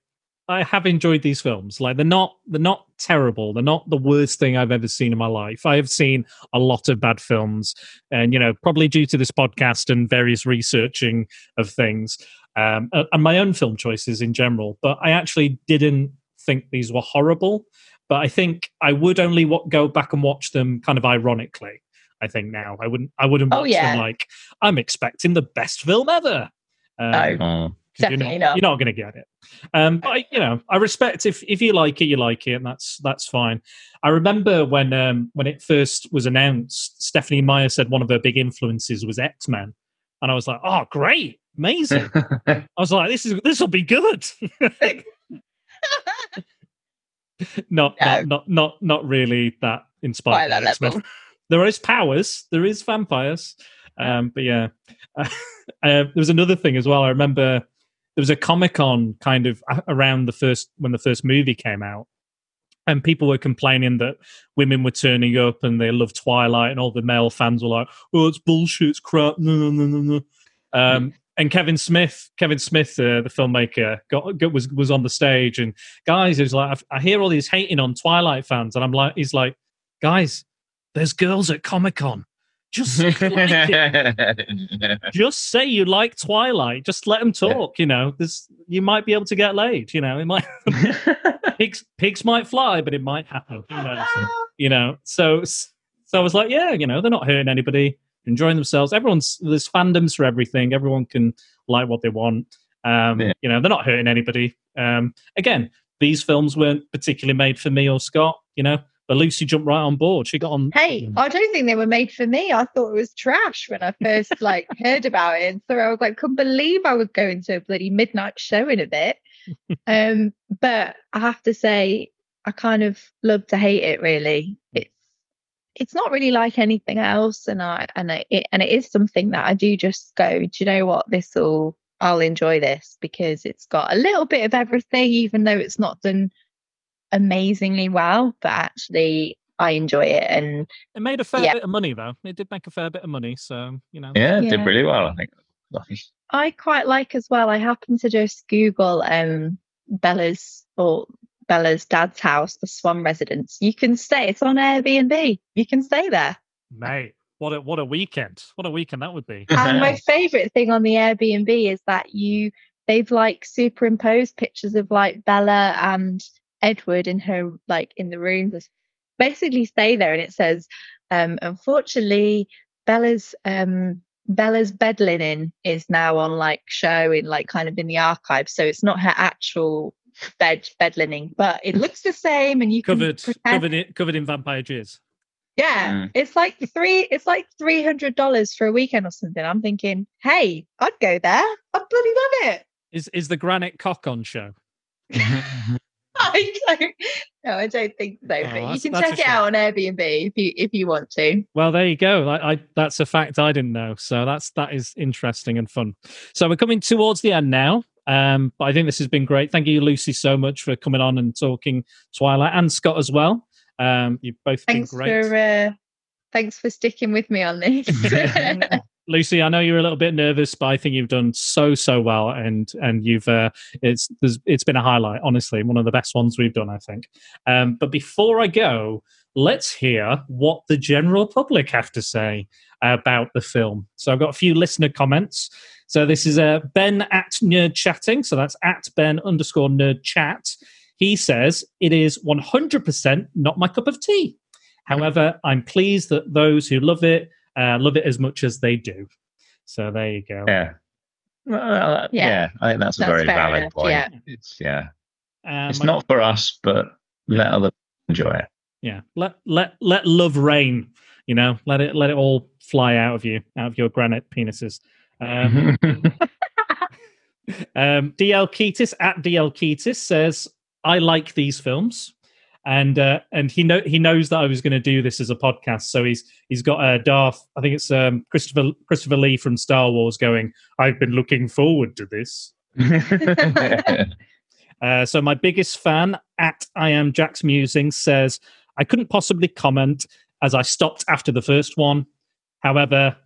i have enjoyed these films. Like they're not they're not terrible they're not the worst thing i've ever seen in my life i have seen a lot of bad films and you know probably due to this podcast and various researching of things um and my own film choices in general but i actually didn't think these were horrible but i think i would only go back and watch them kind of ironically i think now i wouldn't i wouldn't Oh, watch yeah. them like i'm expecting the best film ever um. Oh. 'Cause you're not, not. You're not going to get it. Um, but I, you know, I respect if if you like it, you like it, and that's that's fine. I remember when um, when it first was announced, Stephenie Meyer said one of her big influences was X Men, and I was like, oh, great, amazing. I was like, this is this will be good. not, No. not not not not really that inspired. that by X-Men. level. There is powers. There is vampires. Um, but yeah, uh, there was another thing as well. I remember there was a Comic Con kind of around the first when the first movie came out, and people were complaining that women were turning up and they loved Twilight, and all the male fans were like, "Oh, it's bullshit, it's crap." No, no, no, no, no. Um, and Kevin Smith, Kevin Smith, uh, the filmmaker, got, got was was on the stage, and guys, he was like, I, I hear all these hating on Twilight fans, and I'm like, he's like, guys, there's girls at Comic Con. Just just say you like Twilight. Just let them talk. You know, there's you might be able to get laid. You know, it might pigs pigs might fly, but it might happen. You know, so so I was like, yeah, you know, they're not hurting anybody, enjoying themselves. Everyone's there's fandoms for everything. Everyone can like what they want. Um, Yeah. You know, they're not hurting anybody. Um, again, these films weren't particularly made for me or Scott. You know, but Lucy jumped right on board. She got on. Hey, I don't think they were made for me. I thought it was trash when I first like heard about it. And so I was like, couldn't believe I was going to a bloody midnight showing of it. um, but I have to say, I kind of love to hate it really. It's it's not really like anything else, and I and I, it and it is something that I do just go, do you know what? This will I'll enjoy this because it's got a little bit of everything, even though it's not done amazingly well, but actually I enjoy it and It made a fair Yeah. bit of money though. It did make a fair bit of money. So you know. yeah, it Yeah. did really well, I think. I quite like as well. I happened to just Google um Bella's or Bella's dad's house, the Swan residence. You can stay. It's on Airbnb. You can stay there. Mate, what a what a weekend! What a weekend that would be. And my favorite thing on the Airbnb is that you they've like superimposed pictures of like Bella and Edward in her like in the room. There's basically stay there, and it says, um, unfortunately, Bella's um, Bella's bed linen is now on like show in like kind of in the archive, so it's not her actual bed bed linen, but it looks the same, and you Covered, can covered, in, covered in vampire jizz. yeah, Mm. it's like three. It's like three hundred dollars for a weekend or something. I'm thinking, hey, I'd go there. I'd bloody love it. Is is the granite cock on show? I don't. No, I don't think so. Oh, but you can check it out on Airbnb if you if you want to. Well, there you go. I, I that's a fact I didn't know. So that's that is interesting and fun. So we're coming towards the end now. Um, but I think this has been great. Thank you, Lucy, so much for coming on and talking Twilight and Scott as well. Um, you've both Thanks been great. for uh, thanks for sticking with me on this. Lucy, I know you're a little bit nervous, but I think you've done so so well, and and you've uh, it's it's been a highlight. Honestly, one of the best ones we've done, I think. Um, but before I go, let's hear what the general public have to say about the film. So I've got a few listener comments. So this is uh, Ben at Nerd Chatting. So that's at Ben underscore Nerd Chat. He says it is 100% not my cup of tea. However, I'm pleased that those who love it uh, love it as much as they do. So there you go. yeah. Well, uh, Yeah. yeah. I think that's a That's very valid enough, point. yeah. It's yeah. Um, It's not for us, but let other people enjoy it. Yeah. Let let let love reign. You know, let it let it all fly out of you, out of your granite penises. Um, um, DL Ketis at DL Ketis says, "I like these films." And uh, and he know he knows that I was going to do this as a podcast, so he's he's got a uh, Darth. I think it's um, Christopher Christopher Lee from Star Wars going. I've been looking forward to this. Uh, so my biggest fan at I am Jack's Musing says I couldn't possibly comment as I stopped after the first one. However,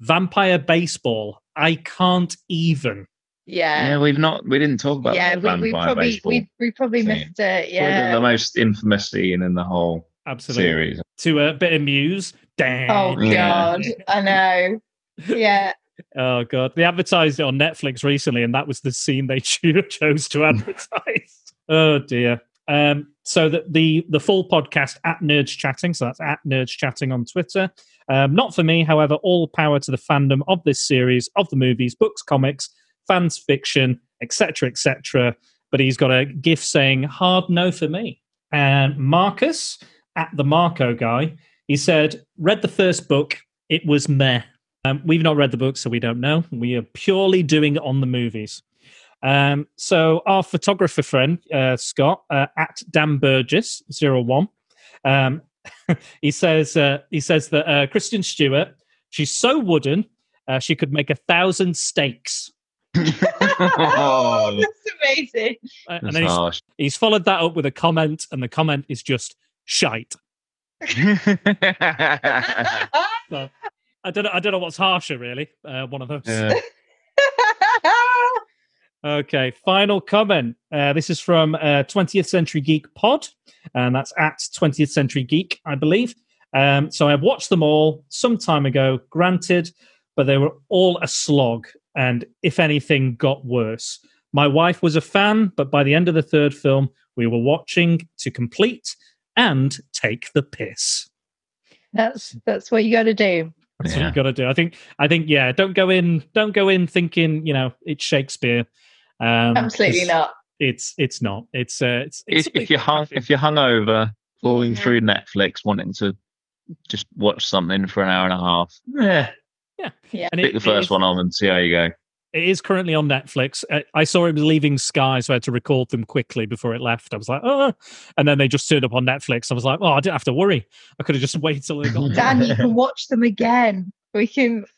Vampire Baseball, I can't even. Yeah, yeah, we've not we didn't talk about it. yeah. the We, we probably baseball. we, we probably scene. missed it. Probably Yeah. the most infamous scene in the whole Absolutely. series. To a bit of Muse. Damn. Oh Yeah. God, I know. Yeah. Oh god, they advertised it on Netflix recently, and that was the scene they cho- chose to advertise. oh dear. Um, so the, the the full podcast at Nerds Chatting, so that's at Nerds Chatting on Twitter. Um, not for me, however, all power to the fandom of this series, of the movies, books, comics, fans fiction, etc., etc. But he's got a gift saying hard no for me. And Marcus at the Marco guy, he said, read the first book, it was meh. Um, we've not read the book, so we don't know. We are purely doing it on the movies. Um, so our photographer friend uh, Scott uh, at Dan Burgess 01, um, he says uh, he says that uh, Kristen Stewart she's so wooden uh, she could make a thousand steaks. Oh, that's amazing. Uh, and That's then he's, harsh. he's followed that up with a comment, and the comment is just shite. So I don't know. I don't know what's harsher, really. Uh, one of those. Yeah. Okay, final comment. Uh, this is from uh, 20th Century Geek Pod, and that's at 20th Century Geek, I believe. Um, so I watched them all some time ago, granted, but they were all a slog, and if anything, got worse. My wife was a fan, but by the end of the third film, we were watching to complete and take the piss. that's that's what you got to do. That's what you got to do. I think. I think. Yeah. Don't go in. Don't go in thinking. You know, it's Shakespeare. Um, Absolutely 'cause not. It's. It's not. It's. Uh, it's. it's if, if you're hung, if you're hungover, falling Yeah. through Netflix, wanting to just watch something for an hour and a half, yeah, and pick the first is- one on and see how you go. It is currently on Netflix. I saw it was leaving Sky, so I had to record them quickly before it left. I was like, oh, and then they just turned up on Netflix. I was like, oh, I didn't have to worry. I could have just waited till they got. Dan, you can watch them again. We can.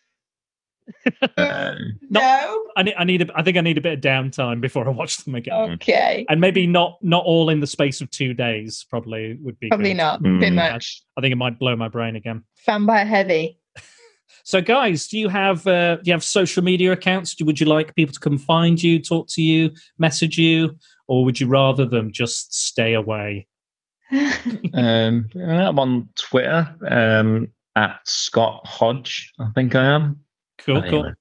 Uh, No. I need. I need. A, I think I need a bit of downtime before I watch them again. Okay. And maybe not. Not all in the space of two days. Probably would be. Probably good. not. Mm. Bit much. I think it might blow my brain again. Vampire heavy. So, guys, do you have uh, do you have social media accounts? Do, would you like people to come find you, talk to you, message you, or would you rather them just stay away? um, I'm on Twitter um, at Scott Hodge. I think I am. Cool, Anyway. cool.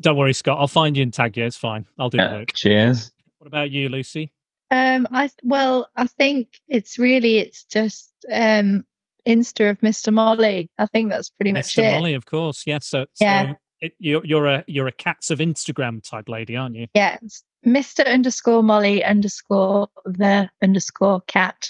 Don't worry, Scott. I'll find you and tag you. It's fine. I'll do the Yeah, work. cheers. What about you, Lucy? Um, I well, I think it's really it's just um Insta of Mr. Molly. I think that's pretty much it. Mr. Molly, of course. Yes. So, Yeah. so it, you're you're a you're a cats of Instagram type lady, aren't you? Yes. Mr. underscore Molly underscore the underscore cat.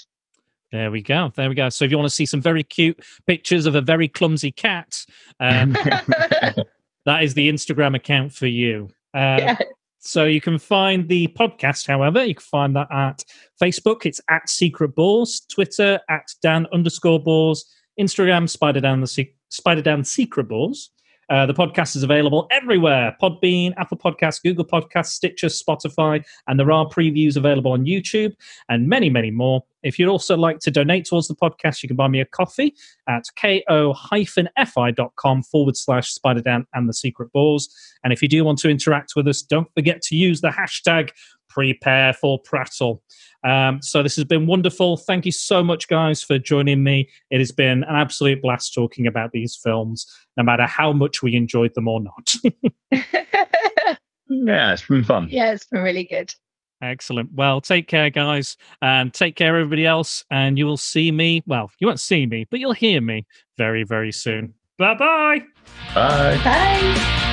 There we go. There we go. So if you want to see some very cute pictures of a very clumsy cat, um, that is the Instagram account for you. Uh, Yeah. So you can find the podcast, however, you can find that at Facebook, it's at Secret Bores, Twitter at Dan underscore bores, Instagram, Spider Dan the Se- Spider Dan Secret Bores. Uh, the podcast is available everywhere Podbean, Apple Podcasts, Google Podcasts, Stitcher, Spotify, and there are previews available on YouTube and many, many more. If you'd also like to donate towards the podcast, you can buy me a coffee at ko-fi.com forward slash spider dan and the secret bores. And if you do want to interact with us, don't forget to use the hashtag prepare for prattle. Um, so this has been wonderful. Thank you so much, guys, for joining me. It has been an absolute blast talking about these films, no matter how much we enjoyed them or not. Yeah, it's been fun. yeah, it's been really good. Excellent. Well, take care, guys, and take care, everybody else. And you will see me. Well, you won't see me, but you'll hear me very, very soon. Bye bye. Bye. Bye.